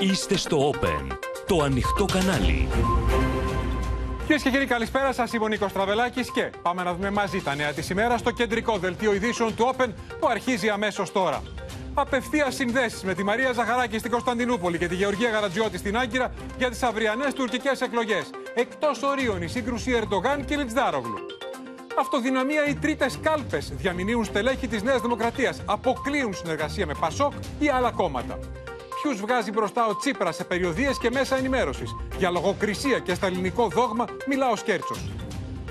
Είστε στο Open, το ανοιχτό κανάλι. Κυρίες και κύριοι, καλησπέρα σας. Είμαι ο Νίκος Τραβελάκης και πάμε να δούμε μαζί τα νέα της ημέρας στο κεντρικό δελτίο ειδήσεων του Open που αρχίζει αμέσως τώρα. Απευθεία συνδέσεις με τη Μαρία Ζαχαράκη στην Κωνσταντινούπολη και τη Γεωργία Γαρατζιώτη στην Άγκυρα για τις αυριανές τουρκικές εκλογές. Εκτός ορίων η σύγκρουση Ερντογάν και Λιτζδάρογλου. Αυτοδυναμία οι τρίτες κάλπες διαμηνύουν στελέχη της Νέας Δημοκρατίας. Αποκλείουν συνεργασία με Πασόκ ή άλλα κόμματα. Ποιου βγάζει μπροστά ο Τσίπρα σε περιοδίες και μέσα ενημέρωσης. Για λογοκρισία και στα ελληνικό δόγμα μιλά ο Σκέρτσος.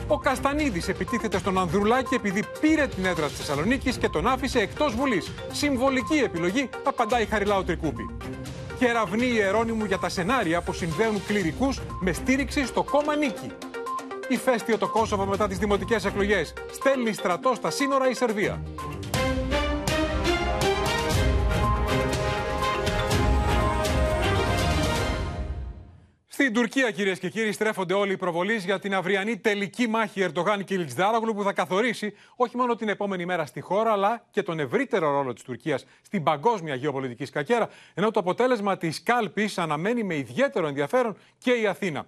Ο Καστανίδης επιτίθεται στον Ανδρουλάκη επειδή πήρε την έδρα της Θεσσαλονίκης και τον άφησε εκτός Βουλής. Συμβολική επιλογή, απαντάει η Χαριλάου Τρικούπη. Κεραυνή ιερώνυμου για τα σενάρια που συνδέουν κληρικούς με στήριξη στο κόμμα Νίκη. Ηφαίστειο το Κόσοβο μετά τις δημοτικές εκλογές. Στέλνει στρατό στα σύνορα η Σερβία. Στην Τουρκία, κυρίες και κύριοι, στρέφονται όλοι οι προβολείς για την αυριανή τελική μάχη Ερντογάν και Λιτζδάρογλου που θα καθορίσει όχι μόνο την επόμενη μέρα στη χώρα, αλλά και τον ευρύτερο ρόλο της Τουρκίας στην παγκόσμια γεωπολιτική σκακέρα, ενώ το αποτέλεσμα της κάλπης αναμένει με ιδιαίτερο ενδιαφέρον και η Αθήνα.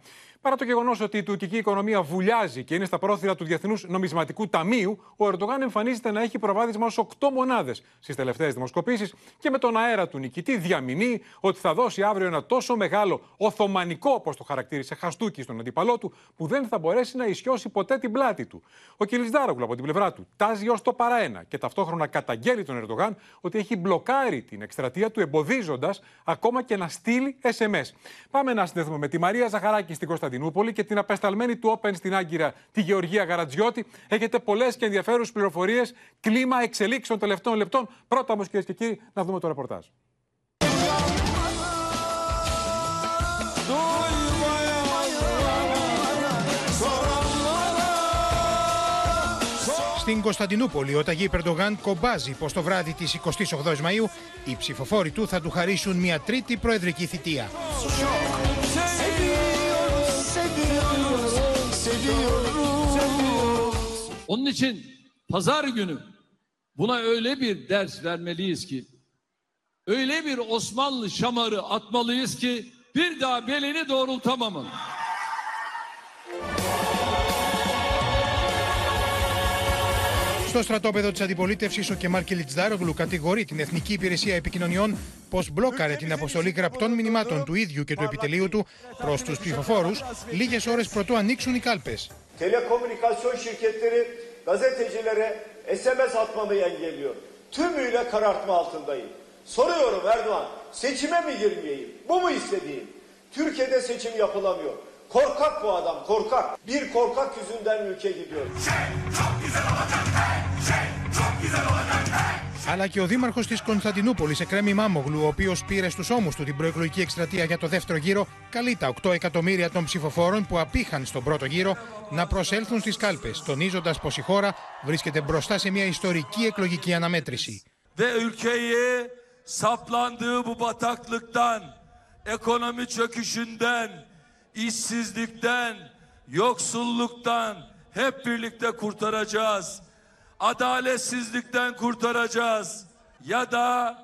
Παρά το γεγονός ότι η τουρκική οικονομία βουλιάζει και είναι στα πρόθυρα του Διεθνούς Νομισματικού Ταμείου, ο Ερντογάν εμφανίζεται να έχει προβάδισμα ως 8 μονάδες στις τελευταίες δημοσκοπήσεις και με τον αέρα του νικητή διαμηνύει ότι θα δώσει αύριο ένα τόσο μεγάλο Οθωμανικό, όπως το χαρακτήρισε, χαστούκι στον αντίπαλό του, που δεν θα μπορέσει να ισιώσει ποτέ την πλάτη του. Ο Κιλισδάρογλου από την πλευρά του τάζει ως το παραένα και ταυτόχρονα καταγγέλει τον Ερντογάν ότι έχει μπλοκάρει την εκστρατεία του, εμποδίζοντας ακόμα και να στείλει SMS. Πάμε να συνδεθούμε με τη Μαρία Ζαχαράκη στην Κωνσταντινούπολη Κωνσταντινούπολη και την απεσταλμένη του Open στην Άγκυρα, τη Γεωργία Γαρατζιώτη. Έχετε πολλές και ενδιαφέρουσες πληροφορίες, κλίμα εξελίξεων τελευταίων λεπτών. Πρώτα όμως, κυρίες και κύριοι, να δούμε το ρεπορτάζ. Στην Κωνσταντινούπολη, ο Ταγί Περντογάν κομπάζει πως το βράδυ της 28η Μαου οι ψηφοφόροι του θα του χαρίσουν μια τρίτη προεδρική θητεία. Onun için pazar günü buna öyle bir ders vermeliyiz ki öyle bir Osmanlı şamarı atmalıyız ki bir daha belini doğrultamamalı. Στο στρατόπεδο της αντιπολίτευσης, ο Κεμάλ Κιλιτζδάρογλου κατηγορεί την Εθνική Υπηρεσία Επικοινωνιών πως μπλόκαρε την αποστολή γραπτών μηνυμάτων του ίδιου και του επιτελείου του προς τους ψηφοφόρους λίγες ώρες πρωτού ανοίξουν οι κάλπες. Telekomünikasyon şirketleri gazetecilere SMS atmamayı engelliyor. Tümüyle karartma altındayım. Soruyorum Erdoğan, seçime mi girmeyeyim? Bu mu istediğin? Türkiye'de seçim yapılamıyor. Korkak bu adam, korkak. Bir korkak yüzünden ülke gidiyor. Αλλά και ο δήμαρχος της Κωνσταντινούπολης, Εκρέμι Μάμογλου, ο οποίος πήρε στους ώμους του την προεκλογική εκστρατεία για το δεύτερο γύρο, καλεί τα 8 εκατομμύρια των ψηφοφόρων που απήχαν στον πρώτο γύρο να προσέλθουν στις κάλπες, τονίζοντας πως η χώρα βρίσκεται μπροστά σε μια ιστορική εκλογική αναμέτρηση. Ve ülkeyi saplandığı bu bataklıktan, ekonomi çöküşünden, işsizlikten, yoksulluktan hep birlikte kurtaracağız. Adaletsizlikten kurtaracağız. Ya da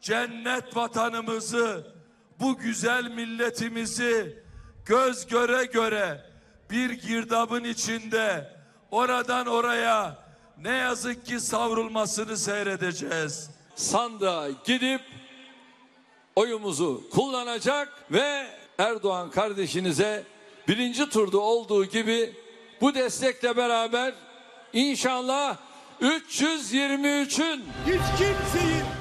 cennet vatanımızı, bu güzel milletimizi göz göre göre bir girdabın içinde oradan oraya ne yazık ki savrulmasını seyredeceğiz. Sandığa gidip oyumuzu kullanacak ve Erdoğan kardeşinize birinci turda olduğu gibi bu destekle beraber inşallah 323'ün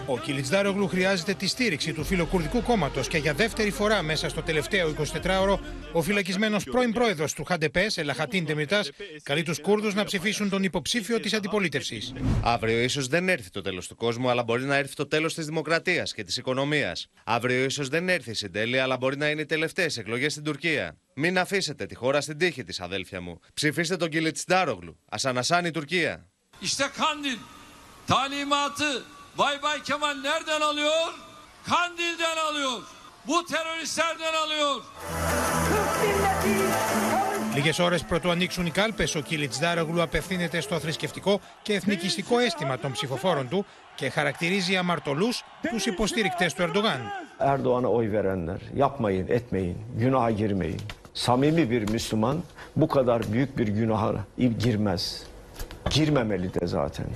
Ο Κιλιτζδάρογλου χρειάζεται τη στήριξη του φιλοκουρδικού κόμματος και για δεύτερη φορά μέσα στο τελευταίο 24ωρο ο φυλακισμένος πρώην πρόεδρος του Χαντεπέ, Ελαχατίν Τεμιτά, καλεί τους Κούρδους να ψηφίσουν τον υποψήφιο της αντιπολίτευσης. Αύριο ίσως δεν έρθει το τέλος του κόσμου, αλλά μπορεί να έρθει το τέλος της δημοκρατίας και της οικονομίας. Αύριο ίσως δεν έρθει η συντέλεια, αλλά μπορεί να είναι οι τελευταίες εκλογές στην Τουρκία. Μην αφήσετε τη χώρα στην τύχη της, αδέλφια μου. Ψηφίστε τον Κιλιτζδάρογλου. Α ανασάνει η Τουρκία. İşte Kandil talimatı Bay Bay Kemal nereden alıyor? Kandil'den alıyor. Bu teröristlerden alıyor. Λίγε ώρε πρωτού ανοίξουν οι κάλπε, ο Κιλιτζδάρογλου απευθύνεται στο θρησκευτικό και εθνικιστικό αίσθημα των ψηφοφόρων του και χαρακτηρίζει αμαρτωλού του υποστηρικτέ του Ερντογάν. Erdoğan'a oy verenler yapmayın, etmeyin, günaha girmeyin. Samimi bir Müslüman bu kadar büyük bir günaha girmez. Girmemeli de zaten.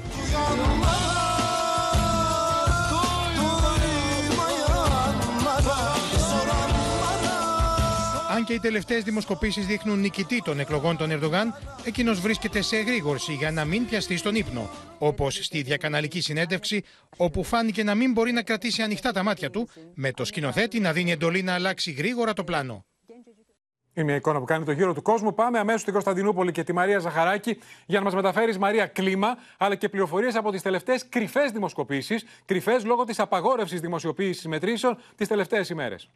Αν και οι τελευταίες δημοσκοπήσεις δείχνουν νικητή των εκλογών των Ερντογάν, εκείνος βρίσκεται σε εγρήγορση για να μην πιαστεί στον ύπνο. Όπως στη διακαναλική συνέντευξη, όπου φάνηκε να μην μπορεί να κρατήσει ανοιχτά τα μάτια του, με το σκηνοθέτη να δίνει εντολή να αλλάξει γρήγορα το πλάνο. Είναι μια εικόνα που κάνει το γύρο του κόσμου. Πάμε αμέσως στην Κωνσταντινούπολη και τη Μαρία Ζαχαράκη για να μας μεταφέρεις Μαρία κλίμα, αλλά και πληροφορίες από τις τελευταίες κρυφές δημοσκοπήσεις. Κρυφές λόγω της απαγόρευσης δημοσιοποίησης μετρήσεων τις τελευταίες ημέρες.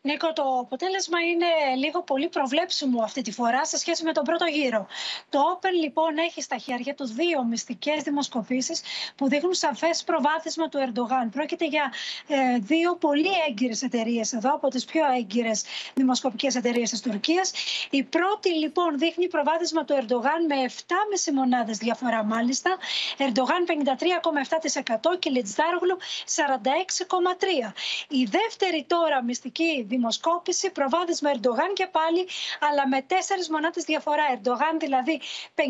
Νίκο, το αποτέλεσμα είναι λίγο πολύ προβλέψιμο αυτή τη φορά σε σχέση με τον πρώτο γύρο. Το Open λοιπόν έχει στα χέρια του δύο μυστικές δημοσκοπήσεις που δείχνουν σαφές προβάδισμα του Ερντογάν. Πρόκειται για ε, δύο πολύ έγκυρες εταιρείες εδώ, από τις πιο έγκυρες δημοσκοπικές εταιρείες της Τουρκίας. Η πρώτη λοιπόν δείχνει προβάδισμα του Ερντογάν με 7,5 μονάδες διαφορά μάλιστα. Ερντογάν 53,7% και Λιτζάργλου 46,3%. Η δεύτερη τώρα μυστική δημοσκόπηση, προβάδισμα Ερντογάν και πάλι, αλλά με τέσσερις μονάδες διαφορά. Ερντογάν δηλαδή 51,9%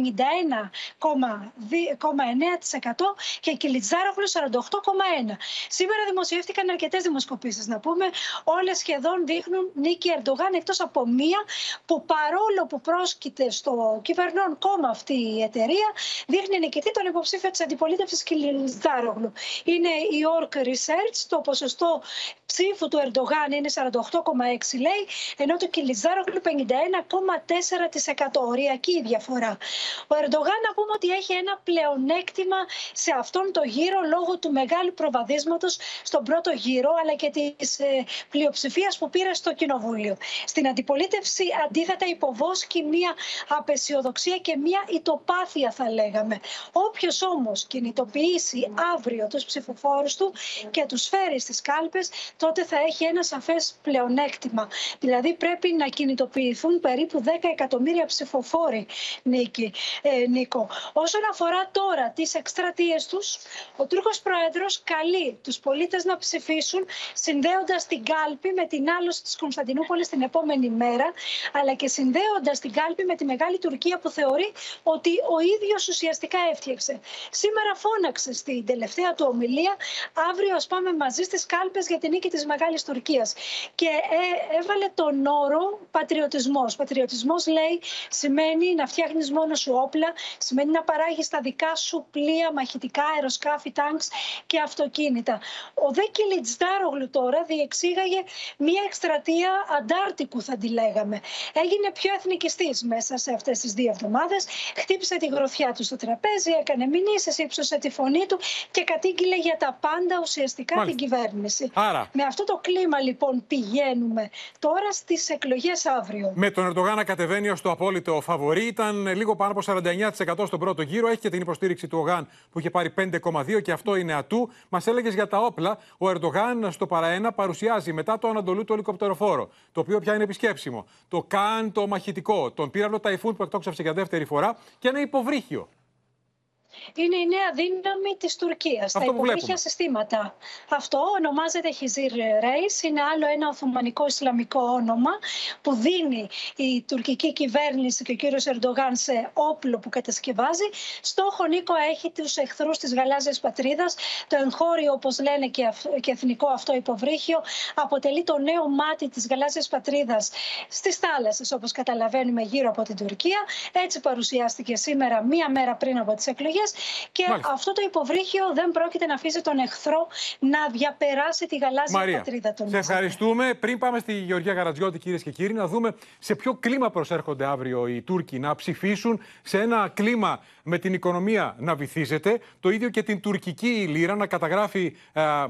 και Κιλιτζάρογλου 48,1%. Σήμερα δημοσιεύτηκαν αρκετές δημοσκοπήσεις, να πούμε. Όλες σχεδόν δείχνουν νίκη Ερντογάν, εκτός από μία που παρόλο που πρόσκειται στο κυβερνών κόμμα αυτή η εταιρεία, δείχνει νικητή τον υποψήφιο της αντιπολίτευσης Κιλιτζάρογλου. Είναι η Orc Research, το ποσοστό ψήφου του Ερντογάν είναι 48,6 λέει, ενώ το Κιλιζάρογλου 51,4%. Οριακή η διαφορά. Ο Ερντογάν να πούμε ότι έχει ένα πλεονέκτημα σε αυτόν τον γύρο λόγω του μεγάλου προβαδίσματος στον πρώτο γύρο, αλλά και της ε, πλειοψηφίας που πήρε στο Κοινοβούλιο. Στην αντιπολίτευση, αντίθετα, υποβόσκει μία απεσιοδοξία και μία ητοπάθεια, θα λέγαμε. Όποιος όμως κινητοποιήσει αύριο τους ψηφοφόρους του και τους φέρει στις κάλπες, τότε θα έχει ένα σαφές πλεονέκτημα. Δηλαδή πρέπει να κινητοποιηθούν περίπου 10 εκατομμύρια ψηφοφόροι, Νίκη, ε, Νίκο. Όσον αφορά τώρα τις εκστρατείες τους, ο Τούρκος Πρόεδρος καλεί τους πολίτες να ψηφίσουν συνδέοντας την κάλπη με την άλωση της Κωνσταντινούπολης την επόμενη μέρα, αλλά και συνδέοντας την κάλπη με τη Μεγάλη Τουρκία που θεωρεί ότι ο ίδιος ουσιαστικά έφτιαξε. Σήμερα φώναξε στην τελευταία του ομιλία, αύριο ας πάμε μαζί στις κάλπες για την νίκη της Μεγάλης Τουρκίας και ε, έβαλε τον όρο πατριωτισμός. Πατριωτισμός λέει σημαίνει να φτιάχνεις μόνος σου όπλα, σημαίνει να παράγεις τα δικά σου πλοία, μαχητικά, αεροσκάφη, τάγκς και αυτοκίνητα. Ο Δέκη Λιτζδάρογλου τώρα διεξήγαγε μια εκστρατεία αντάρτικου θα τη λέγαμε. Έγινε πιο εθνικιστής μέσα σε αυτές τις δύο εβδομάδες, χτύπησε τη γροθιά του στο τραπέζι, έκανε μηνύσεις, ύψωσε τη φωνή του και κατήγγειλε για τα πάντα ουσιαστικά Μάλιστα. την κυβέρνηση. Άρα. Με αυτό το κλίμα λοιπόν πηγαίνουμε τώρα στις εκλογές αύριο. Με τον Ερντογάν να κατεβαίνει ως το απόλυτο φαβορή, ήταν λίγο πάνω από 49% στον πρώτο γύρο. Έχει και την υποστήριξη του Ογάν που είχε πάρει 5,2% και αυτό είναι ατού. Μας έλεγες για τα όπλα. Ο Ερντογάν στο παραένα παρουσιάζει μετά το Ανατολού το ελικοπτεροφόρο, το οποίο πια είναι επισκέψιμο. Το Καν το μαχητικό, τον πύραυλο Ταϊφούν που εκτόξευσε για δεύτερη φορά και ένα υποβρύχιο. Είναι η νέα δύναμη της Τουρκίας. Τα που βλέπουμε. υποβρύχια συστήματα. Αυτό ονομάζεται Χιζίρ Ρέις. Είναι άλλο ένα Οθωμανικό Ισλαμικό όνομα που δίνει η τουρκική κυβέρνηση και ο κύριος Ερντογάν σε όπλο που κατασκευάζει. Στόχο, Νίκο, έχει τους εχθρούς της γαλάζιας πατρίδας. Το εγχώριο, όπως λένε και, αυ- και εθνικό αυτό υποβρύχιο, αποτελεί το νέο μάτι της γαλάζιας πατρίδας στις θάλασσες, όπως καταλαβαίνουμε, γύρω από την Τουρκία. Έτσι παρουσιάστηκε σήμερα, μία μέρα πριν από τις εκλογές. Και Μάλιστα. αυτό το υποβρύχιο δεν πρόκειται να αφήσει τον εχθρό να διαπεράσει τη γαλάζια Μαρία, πατρίδα των σε ευχαριστούμε. Πριν πάμε στη Γεωργία Γαρατζιώτη, κυρίες και κύριοι, να δούμε σε ποιο κλίμα προσέρχονται αύριο οι Τούρκοι να ψηφίσουν. Σε ένα κλίμα με την οικονομία να βυθίζεται. Το ίδιο και την τουρκική λίρα να καταγράφει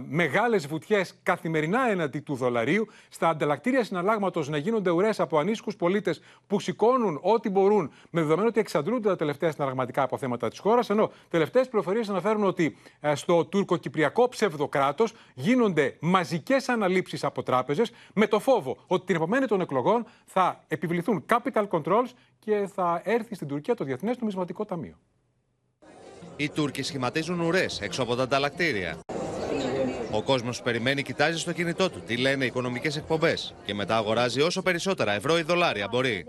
μεγάλες βουτιές καθημερινά έναντι του δολαρίου. Στα ανταλλακτήρια συναλλάγματος να γίνονται ουρές από ανήσυχου πολίτες που σηκώνουν ό,τι μπορούν με δεδομένο ότι εξαντλούνται τα τελευταία συναλλαγματικά αποθέματα της χώρας. Ενώ τελευταίες πληροφορίες αναφέρουν ότι ε, στο τουρκοκυπριακό ψευδοκράτος γίνονται μαζικές αναλήψεις από τράπεζες με το φόβο ότι την επομένη των εκλογών θα επιβληθούν capital controls και θα έρθει στην Τουρκία το Διεθνές Νομισματικό Ταμείο. Οι Τούρκοι σχηματίζουν ουρές έξω από τα ανταλλακτήρια. Ο κόσμος που περιμένει κοιτάζει στο κινητό του τι λένε οι οικονομικές εκπομπές και μετά αγοράζει όσο περισσότερα ευρώ ή δολάρια μπορεί.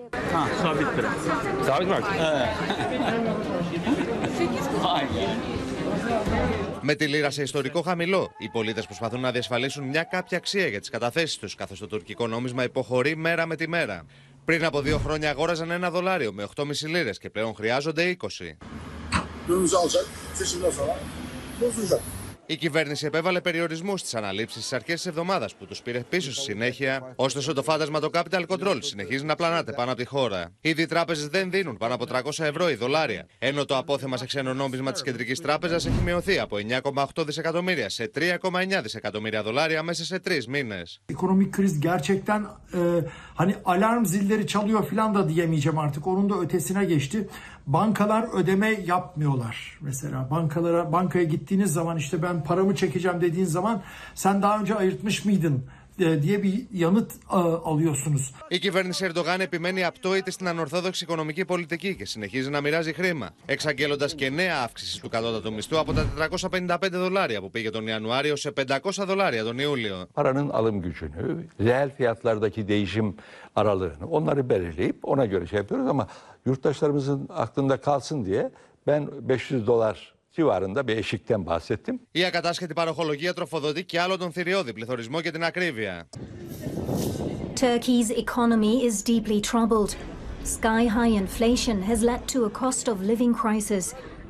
Με τη λίρα σε ιστορικό χαμηλό, οι πολίτες προσπαθούν να διασφαλίσουν μια κάποια αξία για τις καταθέσεις τους, καθώς το τουρκικό νόμισμα υποχωρεί μέρα με τη μέρα. Πριν από δύο χρόνια αγόραζαν ένα δολάριο με 8,5 λίρες και πλέον χρειάζονται 20. Dövizi alacak. Seçimden sonra bozulacak. Η κυβέρνηση επέβαλε περιορισμούς στις αναλήψεις στις αρχές της εβδομάδας που τους πήρε πίσω στη συνέχεια. Ωστόσο, το φάντασμα το capital control συνεχίζει να πλανάται πάνω από τη χώρα. Ήδη οι τράπεζες δεν δίνουν πάνω από 300 ευρώ ή δολάρια. Ενώ το απόθεμα σε ξένο νόμισμα της Κεντρικής Τράπεζας έχει μειωθεί από 9,8 δισεκατομμύρια σε 3,9 δισεκατομμύρια δολάρια μέσα σε τρεις μήνες. Ekonomik kriz gerçekten e, hani alarm zilleri çalıyor falan da diyemeyeceğim artık. Onun da ötesine geçti. Bankalar ödeme yapmıyorlar mesela. Bankalara bankaya gittiğiniz zaman işte ben paramı çekeceğim dediğin zaman sen daha önce ayırtmış mıydın diye bir yanıt e, alıyorsunuz. Η κυβέρνηση Ερντογάν επιμένει απτόητη στην ανορθόδοξη οικονομική πολιτική και συνεχίζει να μοιράζει χρήμα, εξαγγέλλοντας και νέα αύξηση του κατώτατου μισθού από τα 455 δολάρια που πήγε τον Ιανουάριο σε 500 δολάρια τον Ιούλιο. paranın alım gücünü, reel fiyatlardaki değişim aralığını onları belirleyip ona göre şey yapıyoruz ama yurttaşlarımızın aklında kalsın diye ben 500 dolar η ακατάσχετη παροχολογία τροφοδοτεί και άλλο τον θηριώδη και την ακρίβεια. Turkey's economy is deeply troubled. Sky-high inflation has είναι to a cost of living crisis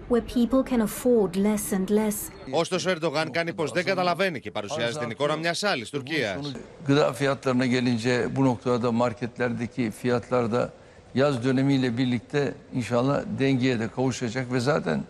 where people can afford less and less. Ωστόσο, ο Ερντογάν κάνει δεν καταλαβαίνει και την εικόνα μιας άλλης Τουρκίας. Γκδά φιάτλαρνα γελίντζε, που νοκτώρα τα μάρκετλερδικοί φιάτλαρδα, δεν γίνεται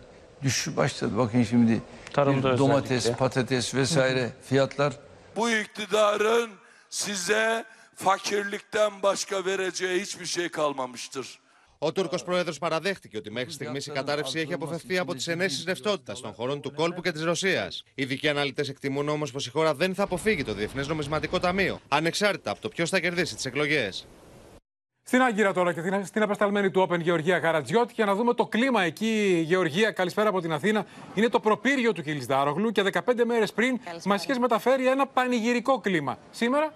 düşüş başladı. Bakın şimdi Tarımda bir domates, özellikle. patates vesaire fiyatlar Bu iktidarın size fakirlikten başka vereceği hiçbir şey kalmamıştır. Ο Τούρκος πρόεδρος παραδέχτηκε ότι μέχρι στιγμής η κατάρρευση έχει αποφευθεί από τις ενέσεις ρευστότητας των χωρών του κόλπου και της Ρωσίας. Οι ειδικοί αναλυτές εκτιμούν όμως πως η χώρα δεν θα αποφύγει το Διεθνές Νομισματικό Ταμείο, ανεξάρτητα από το ποιος θα κερδίσει τις εκλογές. Στην Άγκυρα τώρα και στην- στην απεσταλμένη του Open Γεωργία Καρατζιώτη για να δούμε το κλίμα εκεί. Γεωργία, καλησπέρα από την Αθήνα. Είναι το προπύργιο του Κιλισδάρογλου και 15 μέρες πριν μα είχε μεταφέρει ένα πανηγυρικό κλίμα. Σήμερα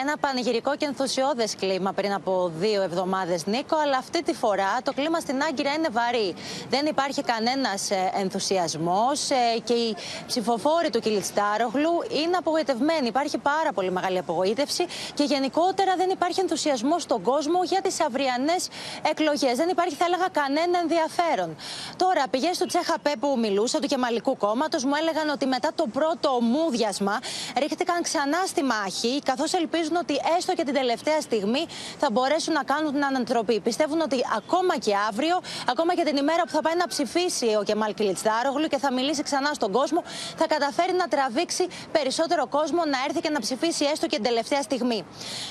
Ένα πανηγυρικό και ενθουσιώδες κλίμα πριν από δύο εβδομάδες, Νίκο, αλλά αυτή τη φορά το κλίμα στην Άγκυρα είναι βαρύ. Δεν υπάρχει κανένας ενθουσιασμός και οι ψηφοφόροι του Κιλιστάρογλου είναι απογοητευμένοι. Υπάρχει πάρα πολύ μεγάλη απογοήτευση και γενικότερα δεν υπάρχει ενθουσιασμός στον κόσμο για τις αυριανές εκλογές. Δεν υπάρχει, θα έλεγα, κανένα ενδιαφέρον. Τώρα, πηγές του Τσέχαπέ που μιλούσα, του Κεμαλικού κόμματος, μου έλεγαν ότι μετά το πρώτο μούδιασμα ρίχτηκαν ξανά στη μάχη, καθώς ελπίζουν ότι έστω και την τελευταία στιγμή θα μπορέσουν να κάνουν την ανατροπή. Πιστεύουν ότι ακόμα και αύριο, ακόμα και την ημέρα που θα πάει να ψηφίσει ο Κεμάλ Κιλιτστάρογλου και θα μιλήσει ξανά στον κόσμο, θα καταφέρει να τραβήξει περισσότερο κόσμο να έρθει και να ψηφίσει έστω και την τελευταία στιγμή.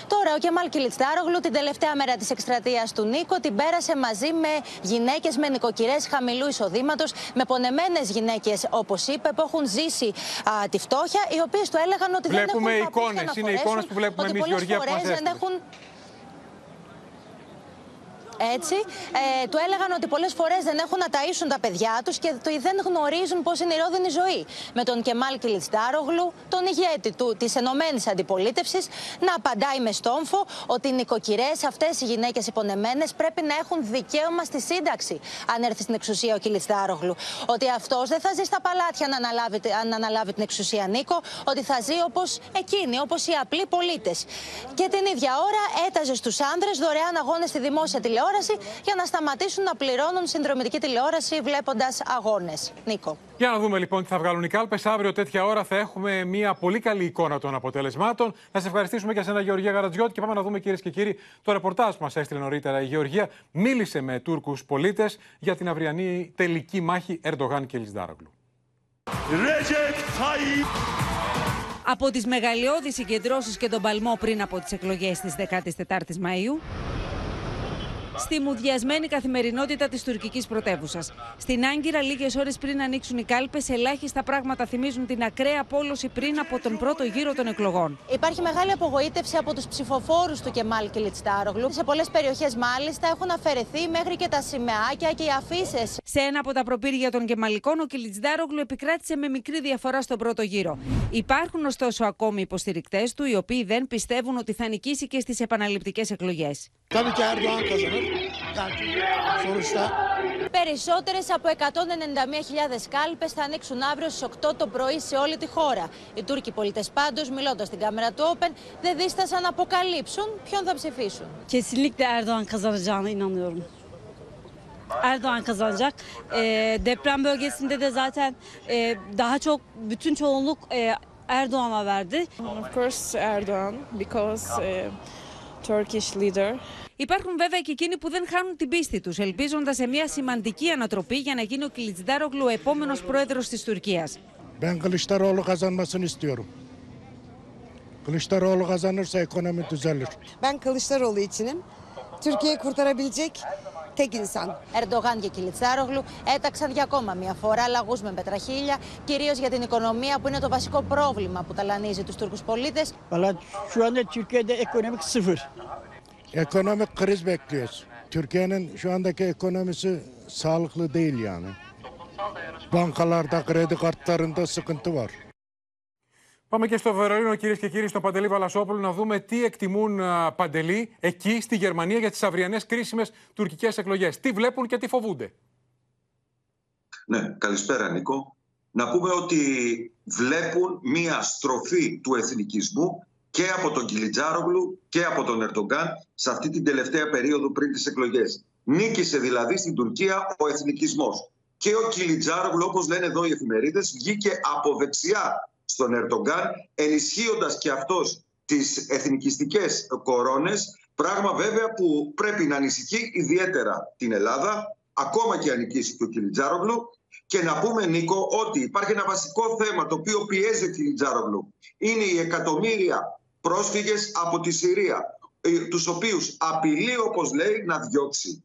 Τώρα, ο Κεμάλ Κιλιτστάρογλου την τελευταία μέρα της εκστρατείας του Νίκο την πέρασε μαζί με γυναίκες με νοικοκυρές χαμηλού εισοδήματος, με πονεμένες γυναίκες, όπως είπε, που έχουν ζήσει α, τη φτώχεια, οι οποίες του έλεγαν ότι Βλέπουμε δεν έχουν παππούς εικόνες. για να Είναι φορέσουν, εικόνες που βλέπουμε ότι εμείς, πολλές Γεωργία, που φορές μας δεν έστειλες. έχουν έτσι, ε, του έλεγαν ότι πολλές φορές δεν έχουν να ταΐσουν τα παιδιά τους και το- δεν γνωρίζουν πώς είναι η ρόδινη ζωή. Με τον Κεμάλ Κιλιτστάρογλου, τον ηγέτη του της Ενωμένης Αντιπολίτευσης, να απαντάει με στόμφο ότι οι νοικοκυρές, αυτές οι γυναίκες υπονεμένες, πρέπει να έχουν δικαίωμα στη σύνταξη αν έρθει στην εξουσία ο Κιλιτστάρογλου. Ότι αυτός δεν θα ζει στα παλάτια να αναλάβει, αν αναλάβει την εξουσία Νίκο, ότι θα ζει όπως εκείνοι, όπως οι απλοί πολίτες. Και την ίδια ώρα έταζε στους άνδρες δωρεάν αγώνες στη δημόσια τηλεόραση για να σταματήσουν να πληρώνουν συνδρομητική τηλεόραση βλέποντας αγώνες. Νίκο. Για να δούμε λοιπόν τι θα βγάλουν οι κάλπες. Αύριο τέτοια ώρα θα έχουμε μια πολύ καλή εικόνα των αποτελεσμάτων. Να σε ευχαριστήσουμε και σε ένα Γεωργία Γαρατζιώτη και πάμε να δούμε κυρίες και κύριοι το ρεπορτάζ που μας έστειλε νωρίτερα. Η Γεωργία μίλησε με Τούρκους πολίτες για την αυριανή τελική μάχη Ερντογάν και Λισδάρογλου. Recep Tayyip Από τις μεγαλειώδεις συγκεντρώσεις και τον παλμό πριν από τις εκλογές της 14ης Μαΐου, στη μουδιασμένη καθημερινότητα της τουρκικής πρωτεύουσας. Στην Άγκυρα, λίγες ώρες πριν ανοίξουν οι κάλπες, ελάχιστα πράγματα θυμίζουν την ακραία πόλωση πριν από τον πρώτο γύρο των εκλογών. Υπάρχει μεγάλη απογοήτευση από τους ψηφοφόρους του Κεμάλ Κιλιτστάρογλου. Σε πολλές περιοχές, μάλιστα, έχουν αφαιρεθεί μέχρι και τα σημαίακια και οι αφήσεις. Σε ένα από τα προπήρια των Κεμαλικών, ο Κιλιτστάρογλου επικράτησε με μικρή διαφορά στον πρώτο γύρο. Υπάρχουν ωστόσο ακόμη υποστηρικτές του, οι οποίοι δεν πιστεύουν ότι θα νικήσει και στις επαναληπτικές εκλογέ. Περισσότερε από 191.000 κάλπε θα ανοίξουν αύριο στι 8 το πρωί σε όλη τη χώρα. Οι Τούρκοι πολίτε πάντω, μιλώντα στην κάμερα του Open, δεν δίστασαν να αποκαλύψουν ποιον θα ψηφίσουν. Kesinlikle Erdoğan kazanacağına inanıyorum. Erdoğan kazanacak. E, deprem bölgesinde de zaten e, daha çok bütün çoğunluk e, Erdoğan'a verdi. Of course Erdogan because uh, Turkish leader. Υπάρχουν βέβαια και εκείνοι που δεν χάνουν την πίστη τους, ελπίζοντας σε μια σημαντική ανατροπή για να γίνει ο Κιλιτζντάρογλου επόμενος πρόεδρος της Τουρκίας. Ben Kılıçdaroğlu kazanmasını istiyorum. Kılıçdaroğlu kazanırsa ekonomi düzelir. Ben Kılıçdaroğlu içinim. Türkiye'yi kurtarabilecek tek insan. Ερντογάν και Κιλιτσάρογλου έταξαν για ακόμα μια φορά λαγούς με πετραχίλια, κυρίως για την οικονομία που είναι το βασικό πρόβλημα που ταλανίζει τους Τούρκους πολίτες. Valla şu anda Türkiye'de ekonomik sıfır. Ekonomik kriz bekliyoruz. Türkiye'nin şu andaki ekonomisi sağlıklı değil yani. Bankalarda, kredi kartlarında sıkıntı var. Πάμε και στο Βερολίνο, κυρίες και κύριοι, στο Παντελή Βαλασόπουλο, να δούμε τι εκτιμούν α, Παντελή εκεί στη Γερμανία για τις αυριανές κρίσιμες τουρκικές εκλογές. Τι βλέπουν και τι φοβούνται. Ναι, καλησπέρα Νίκο. Να πούμε ότι βλέπουν μία στροφή του εθνικισμού και από τον Κιλιτζάρογλου και από τον Ερντογκάν σε αυτή την τελευταία περίοδο πριν τις εκλογές. Νίκησε δηλαδή στην Τουρκία ο εθνικισμός. Και ο Κιλιτζάρογλου, όπως λένε εδώ οι εφημερίδες, βγήκε από δεξιά στον Ερντογκάν, ενισχύοντας και αυτός τις εθνικιστικές κορώνες, πράγμα βέβαια που πρέπει να ανησυχεί ιδιαίτερα την Ελλάδα, ακόμα και αν νικήσει και ο Κιλιτζάρογλου, και να πούμε, Νίκο, ότι υπάρχει ένα βασικό θέμα το οποίο πιέζει ο Κιλιτζάρογλου. Είναι οι εκατομμύρια πρόσφυγες από τη Συρία, ε, τους οποίους απειλεί, όπως λέει, να διώξει.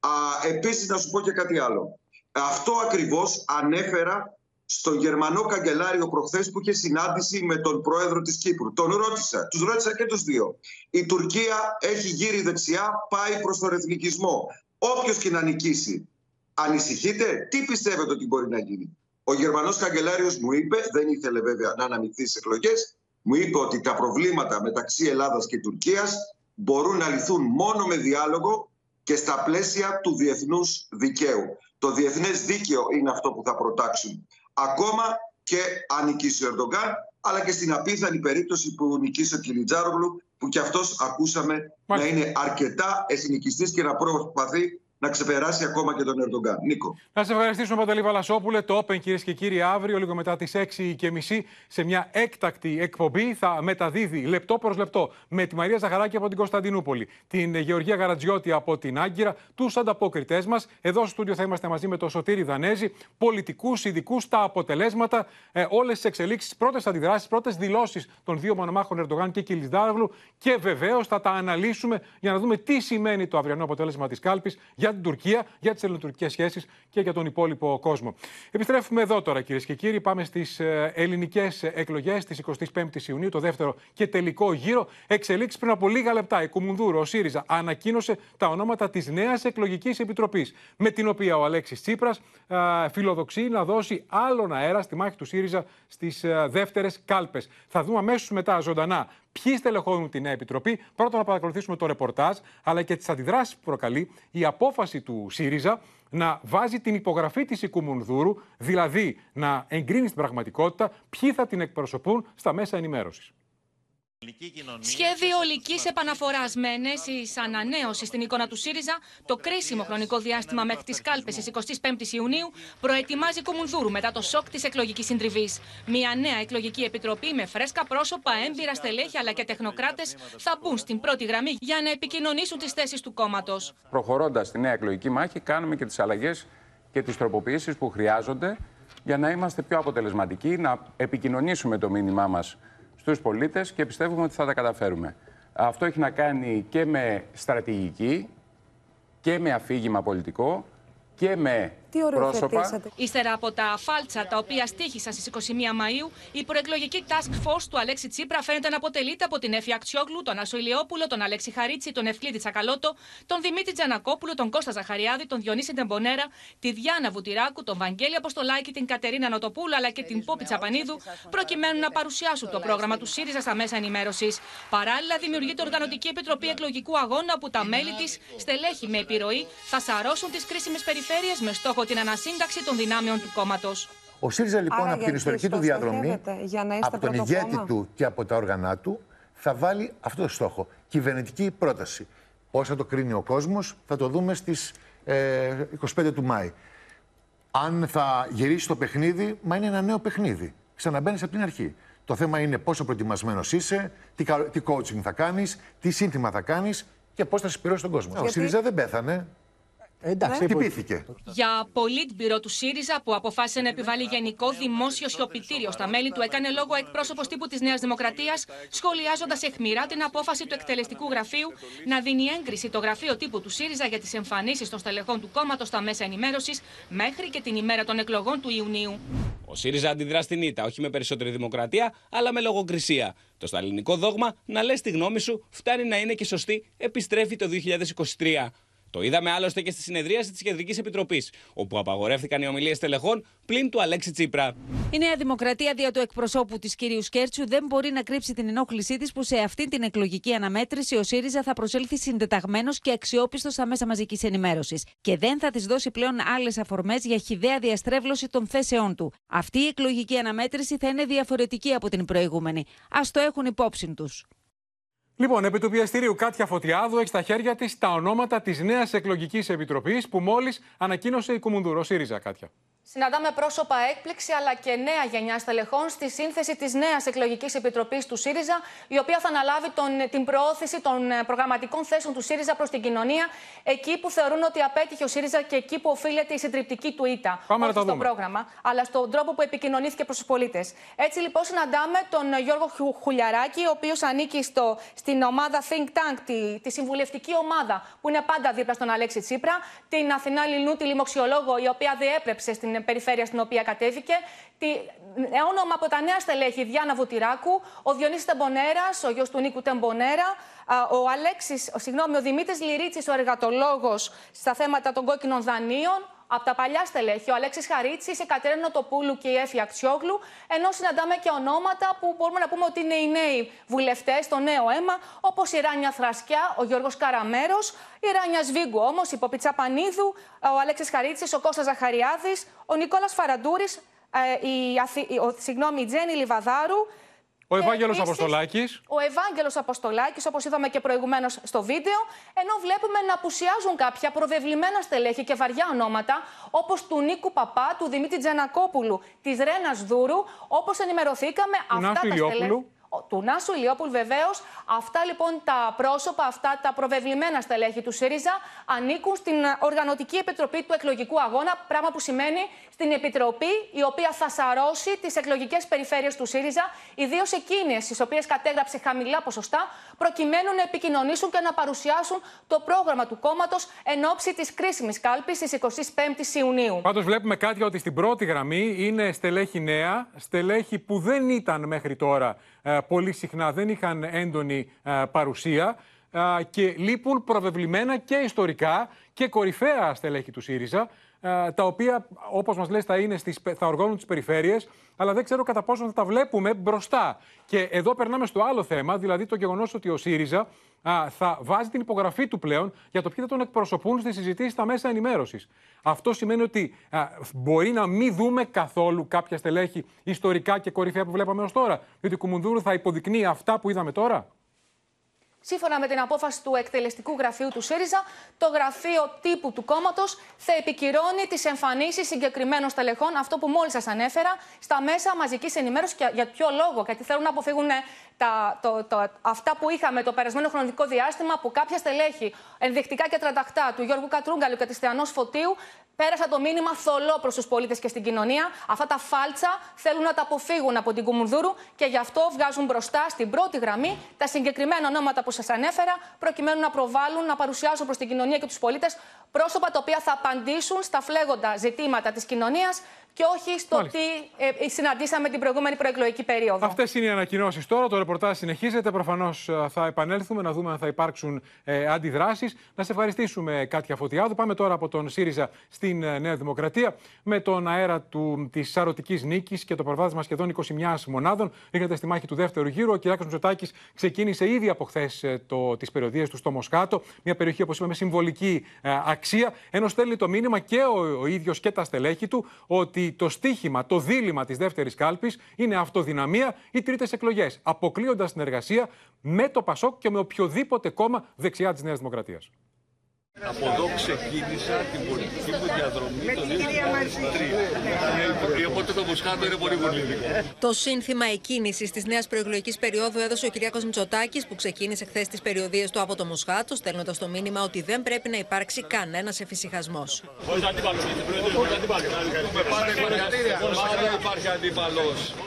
Α, επίσης, να σου πω και κάτι άλλο. Αυτό ακριβώς ανέφερα στον Γερμανό καγκελάριο προχθές που είχε συνάντηση με τον πρόεδρο της Κύπρου. Τον ρώτησα, τους ρώτησα και τους δύο. Η Τουρκία έχει γύρει δεξιά, πάει προς τον εθνικισμό. Όποιος και να νικήσει, ανησυχείτε, τι πιστεύετε ότι μπορεί να γίνει; Ο Γερμανός καγκελάριος μου είπε, δεν ήθελε βέβαια να αναμειχθεί στις εκλογές, μου είπε ότι τα προβλήματα μεταξύ Ελλάδας και Τουρκίας μπορούν να λυθούν μόνο με διάλογο και στα πλαίσια του διεθνούς δικαίου. Το διεθνές δίκαιο είναι αυτό που θα προτάξουν. Ακόμα και αν νικήσει ο Ερντογκάν, αλλά και στην απίθανη περίπτωση που νικήσει ο Κιλιτζάρογλου, που κι αυτός ακούσαμε να είναι αρκετά εθνικιστής και να προσπαθεί να ξεπεράσει ακόμα και τον Ερντογκάν. Νίκο. Να σε ευχαριστήσουμε, Παντελή Βαλασόπουλε. Το Open, κυρίες και κύριοι, αύριο, λίγο μετά τις 6.30, σε μια έκτακτη εκπομπή, θα μεταδίδει λεπτό προς λεπτό με τη Μαρία Ζαχαράκη από την Κωνσταντινούπολη, την Γεωργία Γαρατζιώτη από την Άγκυρα, τους ανταποκριτέ μας. Εδώ στο στούντιο θα είμαστε μαζί με τον Σωτήρη Δανέζη, πολιτικούς, ειδικούς, τα αποτελέσματα, ε, όλες τις εξελίξεις, πρώτες αντιδράσεις, πρώτες δηλώσεις των δύο μονομάχων Ερντογάν και Κιλισδάραγλου και βεβαίως θα τα αναλύσουμε για να δούμε τι σημαίνει το αυριανό αποτέλεσμα της κάλπης για την Τουρκία, για τις ελληνοτουρκικές σχέσεις και για τον υπόλοιπο κόσμο. Επιστρέφουμε εδώ τώρα, κυρίες και κύριοι. Πάμε στις ελληνικές εκλογές της 25η Ιουνίου, το δεύτερο και τελικό γύρο. Εξελίξεις πριν από λίγα λεπτά. Η Κουμουνδούρου, ο ΣΥΡΙΖΑ, ανακοίνωσε τα ονόματα της νέας εκλογικής επιτροπής, με την οποία ο Αλέξης Τσίπρας φιλοδοξεί να δώσει άλλον αέρα στη μάχη του ΣΥΡΙΖΑ στις δεύτερες κάλπες. Θα δούμε αμέσως μετά ζωντανά ποιοι στελεχώνουν τη νέα επιτροπή. Πρώτα να παρακολουθήσουμε το ρεπορτάζ, αλλά και τις αντιδράσεις που προκαλεί η απόφαση του ΣΥΡΙΖΑ να βάζει την υπογραφή της Οικουμουνδούρου, δηλαδή να εγκρίνει στην πραγματικότητα ποιοι θα την εκπροσωπούν στα μέσα ενημέρωσης. Σχέδιο ολικής επαναφοράς με ενέσει ανανέωσης στην εικόνα του ΣΥΡΙΖΑ, το κρίσιμο χρονικό διάστημα μέχρι τις κάλπες τη 25η Ιουνίου, προετοιμάζει Κουμουνδούρου μετά το σοκ της εκλογικής συντριβής. Μια νέα εκλογική επιτροπή με φρέσκα πρόσωπα, έμπειρα στελέχη αλλά και τεχνοκράτες θα μπουν στην πρώτη γραμμή για να επικοινωνήσουν τις θέσεις του κόμματος. Προχωρώντας τη νέα εκλογική μάχη, κάνουμε και τις αλλαγές και τις τροποποιήσεις που χρειάζονται για να είμαστε πιο αποτελεσματικοί, να επικοινωνήσουμε το μήνυμά μας στους πολίτες και πιστεύουμε ότι θα τα καταφέρουμε. Αυτό έχει να κάνει και με στρατηγική, και με αφήγημα πολιτικό και με Τι πρόσωπα. Ύστερα από τα φάλτσα τα οποία στήχησαν στις 21 Μαου, η προεκλογική task force του Αλέξη Τσίπρα φαίνεται να αποτελείται από την Εφη Αξιόγλου, τον Άσο Ηλιόπουλο, τον Αλέξη Χαρίτσι, τον Ευκλήδη Τσακαλώτο, τον Δημήτρη Τζανακόπουλο, τον Κώστα Ζαχαριάδη, τον Διονύση Ντεμπονέρα, τη Διάνα Βουτυράκου, τον Βαγγέλη Αποστολάκη, την Κατερίνα Νοτοπούλου αλλά και την Πόπη Τσαπανίδου, προκειμένου να παρουσιάσουν το πρόγραμμα του ΣΥΡΙΖΑ στα μέσα ενημέρωσης. Παράλληλα, δημιουργείται Οργανωτική Επιτροπή Εκλογικού Αγώνα που τα μέλη της, στελέχη με επιρροή, θα σαρώσουν τις κρίσιμες περιφέρειες με στόχο την ανασύνταξη των δυνάμεων του κόμματος. Ο ΣΥΡΙΖΑ λοιπόν Άρα, από την γιατί ιστορική του διαδρομή, για να είστε από τον πρώτο ηγέτη κόμμα; του και από τα όργανα του, θα βάλει αυτό το στόχο. Κυβερνητική πρόταση. Πώ θα το κρίνει ο κόσμος, θα το δούμε στις ε, 25 του Μάη. Αν θα γυρίσει το παιχνίδι, μα είναι ένα νέο παιχνίδι. Ξαναμπαίνεις από την αρχή. Το θέμα είναι πόσο προετοιμασμένος είσαι, τι, κα- τι coaching θα κάνεις, τι σύνθημα θα κάνεις και πώς θα συμπληρώσεις τον κόσμο. Ο Γιατί- ΣΥΡΙΖΑ δεν πέθανε. Εντάξει, Χτυπήθηκε. Για πολίτμπυρο του ΣΥΡΙΖΑ που αποφάσισε να επιβάλλει γενικό δημόσιο σιωπητήριο στα μέλη του, έκανε λόγο εκπρόσωπος τύπου της Νέας Δημοκρατίας, σχολιάζοντας εχμηρά την απόφαση του εκτελεστικού γραφείου να δίνει έγκριση το γραφείο τύπου του ΣΥΡΙΖΑ για τις εμφανίσεις των στελεχών του κόμματος στα μέσα ενημέρωσης μέχρι και την ημέρα των εκλογών του Ιουνίου. Ο ΣΥΡΙΖΑ αντιδρά στην ήττα, όχι με περισσότερη δημοκρατία, αλλά με λογοκρισία. Το σταλινικό δόγμα να λες τη γνώμη σου φτάνει να είναι και σωστή, επιστρέφει το 2023. Το είδαμε άλλωστε και στη συνεδρίαση της Κεντρικής Επιτροπής, όπου απαγορεύτηκαν οι ομιλίες τελεχών πλην του Αλέξη Τσίπρα. Η Νέα Δημοκρατία δια του εκπροσώπου της κυρίου Σκέρτσου δεν μπορεί να κρύψει την ενόχλησή της που σε αυτή την εκλογική αναμέτρηση ο ΣΥΡΙΖΑ θα προσέλθει συντεταγμένος και αξιόπιστος στα μέσα μαζικής ενημέρωσης και δεν θα της δώσει πλέον άλλες αφορμές για χιδαία διαστρέβλωση των θέσεών του. Αυτή η εκλογική αναμέτρηση θα είναι διαφορετική από την προηγούμενη. Α το έχουν υπόψη τους. Λοιπόν, επί του πιεστηρίου Κάτια Φωτιάδου έχει στα χέρια της τα ονόματα της νέας εκλογικής επιτροπής που μόλις ανακοίνωσε η Κουμουνδούρο ΣΥΡΙΖΑ, Κάτια. Συναντάμε πρόσωπα έκπληξη αλλά και νέα γενιά στελεχών στη σύνθεση της νέας εκλογικής επιτροπής του ΣΥΡΙΖΑ, η οποία θα αναλάβει τον, την προώθηση των ε, προγραμματικών θέσεων του ΣΥΡΙΖΑ προς την κοινωνία, εκεί που θεωρούν ότι απέτυχε ο ΣΥΡΙΖΑ και εκεί που οφείλεται η συντριπτική του ήττα. Πάμε να Όχι τα στο δούμε. πρόγραμμα, αλλά στον τρόπο που επικοινωνήθηκε προς τους πολίτες. Έτσι λοιπόν συναντάμε τον ε, Γιώργο Χου- Χουλιαράκη, ο οποίος ανήκει στο, στην ομάδα Think Tank, τη, τη συμβουλευτική ομάδα που είναι πάντα δίπλα στον Αλέξη Τσίπρα, την Αθηνά Λινού, τη λοιμοξιολόγο, η οποία διέπρεψε στην περιφέρεια στην οποία κατέβηκε, τη, ε, όνομα από τα νέα στελέχη Διάννα Βουτυράκου, ο Διονύσης Τεμπονέρας, ο γιος του Νίκου Τεμπονέρα, α, ο Αλέξης, ο, συγγνώμη, ο Δημήτρης Λυρίτσης, ο εργατολόγος στα θέματα των κόκκινων δανείων, από τα παλιά στελέχη, ο Αλέξης Χαρίτσης, η Κατερίνα Νοτοπούλου και η Έφη Αξιόγλου, ενώ συναντάμε και ονόματα που μπορούμε να πούμε ότι είναι οι νέοι βουλευτές, το νέο αίμα, όπως η Ράνια Θρασκιά, ο Γιώργος Καραμέρος, η Ράνια Σβίγκου όμως, η Ποπίτσα Πανίδου, ο Αλέξης Χαρίτσης, ο Κώστας Ζαχαριάδης, ο Νικόλας Φαραντούρης, ε, η, Αθη... η- ο, συγγνώμη, η Τζέννη Λιβαδάρου, Ο Ευάγγελος επίσης, Αποστολάκης. ο Ευάγγελος Αποστολάκης, όπως είδαμε και προηγουμένως στο βίντεο, ενώ βλέπουμε να απουσιάζουν κάποια προβεβλημένα στελέχη και βαριά ονόματα, όπως του Νίκου Παπά, του Δημήτρη Τζανακόπουλου, της Ρένας Δούρου, όπως ενημερωθήκαμε αυτά Νάσου τα Ηλιόπουλου. στελέχη. Ο- Του Νάσου Ηλιόπουλου, βεβαίως. Αυτά λοιπόν τα πρόσωπα, αυτά τα προβεβλημένα στελέχη του ΣΥΡΙΖΑ ανήκουν στην Οργανωτική Επιτροπή του Εκλογικού Αγώνα. Πράγμα που σημαίνει στην Επιτροπή η οποία θα σαρώσει τις εκλογικές περιφέρειες του ΣΥΡΙΖΑ, ιδίως εκείνες τι οποίες κατέγραψε χαμηλά ποσοστά, προκειμένου να επικοινωνήσουν και να παρουσιάσουν το πρόγραμμα του κόμματος εν ώψη της κρίσιμης κάλπης της 25η Ιουνίου. Πάντως βλέπουμε κάτι ότι στην πρώτη γραμμή είναι στελέχη νέα, στελέχη που δεν ήταν μέχρι τώρα ε, πολύ συχνά, δεν είχαν έντονη ε, παρουσία ε, και λείπουν προβεβλημένα και ιστορικά και κορυφαία στελέχη του ΣΥΡΙΖΑ, ε, τα οποία, όπως μας λες, θα, είναι στις, πε- θα οργώνουν τις περιφέρειες, αλλά δεν ξέρω κατά πόσο θα τα βλέπουμε μπροστά. Και εδώ περνάμε στο άλλο θέμα, δηλαδή το γεγονός ότι ο ΣΥΡΙΖΑ α, θα βάζει την υπογραφή του πλέον για το ποιοι θα τον εκπροσωπούν στις συζητήσεις στα μέσα ενημέρωσης. Αυτό σημαίνει ότι α, μπορεί να μην δούμε καθόλου κάποια στελέχη ιστορικά και κορυφαία που βλέπαμε ως τώρα. Διότι η Κουμουνδούρου θα υποδεικνύει αυτά που είδαμε τώρα. Σύμφωνα με την απόφαση του εκτελεστικού γραφείου του ΣΥΡΙΖΑ, το γραφείο τύπου του κόμματος θα επικυρώνει τις εμφανίσεις συγκεκριμένων στελεχών, αυτό που μόλις σας ανέφερα, στα μέσα μαζικής ενημέρωσης. Και για ποιο λόγο, γιατί θέλουν να αποφύγουν τα, το, το, αυτά που είχαμε το περασμένο χρονικό διάστημα, που κάποια στελέχη, ενδεικτικά και τρανταχτά, του Γιώργου Κατρούγκαλου και της Θεανός Φωτίου, πέρασαν το μήνυμα θολό προς τους πολίτες και στην κοινωνία. Αυτά τα φάλτσα θέλουν να τα αποφύγουν από την Κουμουνδούρου και γι' αυτό βγάζουν μπροστά στην πρώτη γραμμή τα συγκεκριμένα ονόματα που σας ανέφερα, προκειμένου να προβάλλουν, να παρουσιάσουν προς την κοινωνία και τους πολίτες πρόσωπα τα οποία θα απαντήσουν στα φλέγοντα ζητήματα της κοινωνίας και όχι στο Μάλιστα. τι ε, συναντήσαμε την προηγούμενη προεκλογική περίοδο. Αυτές είναι οι ανακοινώσεις τώρα. Το ρεπορτάζ συνεχίζεται. Προφανώς θα επανέλθουμε να δούμε αν θα υπάρξουν ε, αντιδράσεις. Να σε ευχαριστήσουμε, Κάτια Φωτιάδου. Πάμε τώρα από τον ΣΥΡΙΖΑ στην ε, Νέα Δημοκρατία με τον αέρα της σαρωτικής νίκης και το προβάδισμα σχεδόν 21 μονάδων. Ήρθατε στη μάχη του δεύτερου γύρου. Ο Κυριάκος Μητσοτάκης ξεκίνησε ήδη από χθες τις περιοδίες του στο Μοσχάτο. Μια περιοχή, όπως είπαμε, συμβολική ε, αξία. Ενώ στέλνει το μήνυμα και ο, ο ίδιος και τα στελέχη του ότι το στίχημα, το δίλημα της δεύτερης κάλπης είναι αυτοδυναμία ή τρίτες εκλογές. Αποκλείοντας συνεργασία με το Πασόκ και με οποιοδήποτε κόμμα δεξιά της Νέας Δημοκρατίας. Από εδώ ξεκίνησα την πολιτική μου διαδρομή το 2003. Οπότε το Μοσχάτο είναι πολύ βολικό. Το σύνθημα εκκίνηση της νέας προεκλογικής περίοδου έδωσε ο Κυριάκο Μητσοτάκης, που ξεκίνησε χθες τις περιοδίες του από το Μοσχάτο, στέλνοντας το μήνυμα ότι δεν πρέπει να υπάρξει κανένας εφησυχασμός. υπάρχει αντίπαλο.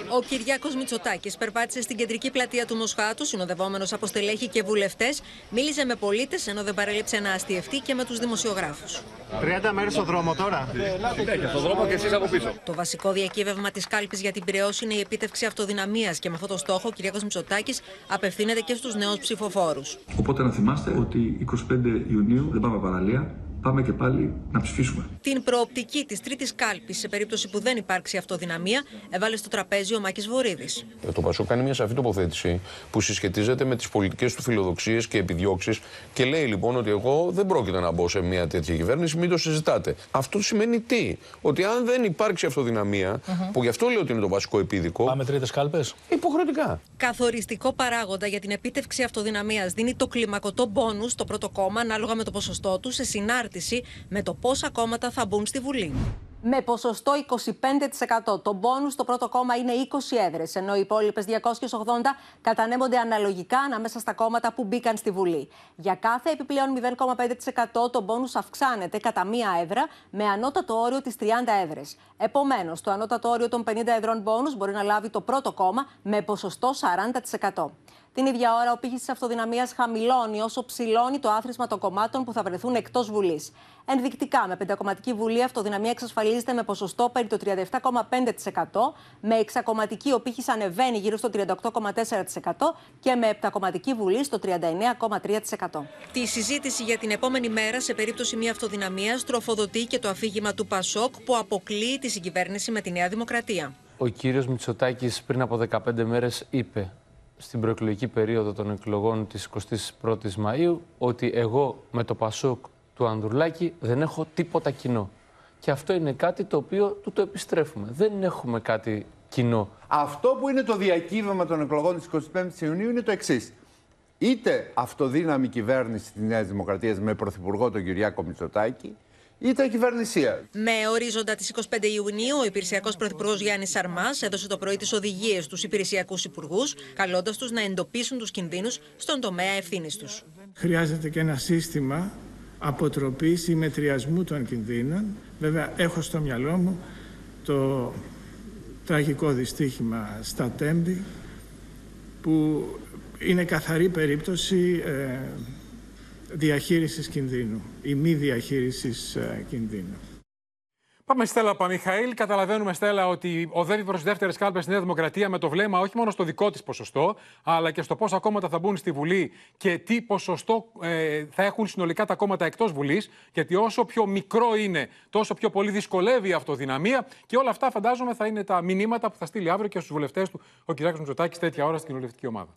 Ο Κυριάκο Μητσοτάκης περπάτησε στην κεντρική πλατεία του Μοσχάτου, συνοδευόμενος από στελέχη και βουλευτές, μίλησε με πολίτες ενώ δεν παρέλειψε να αστιευτεί και με τους δημοσιογράφους. 30 μέρες στο δρόμο τώρα. Ναι, στο δρόμο και εσείς από πίσω. Το βασικό διακύβευμα της κάλπης για την Πυραιό είναι η επίτευξη αυτοδυναμίας και με αυτό το στόχο ο Κυριάκο Μητσοτάκης απευθύνεται και στους νέους ψηφοφόρους. Οπότε να θυμάστε ότι 25 Ιουνίου δεν πάμε παραλία, πάμε και πάλι να ψηφίσουμε. Την προοπτική της τρίτης κάλπης, σε περίπτωση που δεν υπάρξει αυτοδυναμία, έβαλε στο τραπέζι ο Μάκης Βορύδης. Το Πασόκ κάνει μια σαφή τοποθέτηση που συσχετίζεται με τις πολιτικές του φιλοδοξίες και επιδιώξεις και λέει λοιπόν ότι εγώ δεν πρόκειται να μπω σε μια τέτοια κυβέρνηση, μην το συζητάτε. Αυτό σημαίνει τι, ότι αν δεν υπάρξει αυτοδυναμία, που γι' αυτό λέω ότι είναι το βασικό επίδικο. Πάμε τρίτες κάλπες; Υποχρεωτικά. Καθοριστικό παράγοντα για την επίτευξη αυτοδυναμίας δίνει το κλιμακωτό μπόνους στο πρώτο κόμμα, ανάλογα με το ποσοστό του, σε συνάρτηση με το πόσα κόμματα θα μπουν στη Βουλή. Με ποσοστό 25%. Το μπόνους στο πρώτο κόμμα είναι 20 έδρες, ενώ οι υπόλοιπες 280 κατανέμονται αναλογικά ανάμεσα στα κόμματα που μπήκαν στη Βουλή. Για κάθε επιπλέον 0,5% το μπόνους αυξάνεται κατά μία έδρα με ανώτατο όριο τι 30 έδρες. Επομένως, το ανώτατο όριο των 50 έδρων μπόνους μπορεί να λάβει το πρώτο κόμμα με ποσοστό 40%. Την ίδια ώρα, ο πύχης της αυτοδυναμίας χαμηλώνει όσο ψηλώνει το άθροισμα των κομμάτων που θα βρεθούν εκτός Βουλής. Ενδεικτικά, με πεντακομματική Βουλή, η αυτοδυναμία εξασφαλίζεται με ποσοστό περί το 37,5%, με εξακομματική ο πύχης ανεβαίνει γύρω στο 38,4% και με επτακομματική Βουλή στο 39,3%. Τη συζήτηση για την επόμενη μέρα, σε περίπτωση μιας αυτοδυναμίας, τροφοδοτεί και το αφήγημα του Πασόκ που αποκλείει τη συγκυβέρνηση με τη Νέα Δημοκρατία. Ο κύριος Μητσοτάκης πριν από 15 μέρες είπε στην προεκλογική περίοδο των εκλογών της 21ης Μαΐου ότι εγώ με το Πασόκ του Ανδρουλάκη δεν έχω τίποτα κοινό. Και αυτό είναι κάτι το οποίο του το επιστρέφουμε. Δεν έχουμε κάτι κοινό. Αυτό που είναι το διακύβευμα των εκλογών της 25ης Ιουνίου είναι το εξής. Είτε αυτοδύναμη κυβέρνηση της Νέας Δημοκρατίας με πρωθυπουργό τον Κυριάκο Μητσοτάκη, είτε κυβερνησία. Με ορίζοντα τις 25 Ιουνίου, ο υπηρεσιακός πρωθυπουργός Γιάννης Σαρμάς έδωσε το πρωί τις οδηγίες στους υπηρεσιακούς υπουργούς, καλώντας τους να εντοπίσουν τους κινδύνους στον τομέα ευθύνης τους. Χρειάζεται και ένα σύστημα αποτροπής ή μετριασμού των κινδύνων. Βέβαια, έχω στο μυαλό μου το τραγικό δυστύχημα στα Τέμπη, που είναι καθαρή περίπτωση ε, διαχείρισης κινδύνου ή μη διαχείρισης ε, κινδύνου. Πάμε Στέλλα Παμιχαήλ. Καταλαβαίνουμε, Στέλλα, ότι οδεύει προς δεύτερες κάλπες στη Νέα Δημοκρατία με το βλέμμα όχι μόνο στο δικό της ποσοστό, αλλά και στο πόσα κόμματα θα μπουν στη Βουλή και τι ποσοστό ε, θα έχουν συνολικά τα κόμματα εκτός Βουλής. Γιατί όσο πιο μικρό είναι, τόσο πιο πολύ δυσκολεύει η αυτοδυναμία. Και όλα αυτά, φαντάζομαι, θα είναι τα μηνύματα που θα στείλει αύριο και στους βουλευτές του ο κ. Μητσοτάκης τέτοια ώρα στην κοινοβουλευτική ομάδα.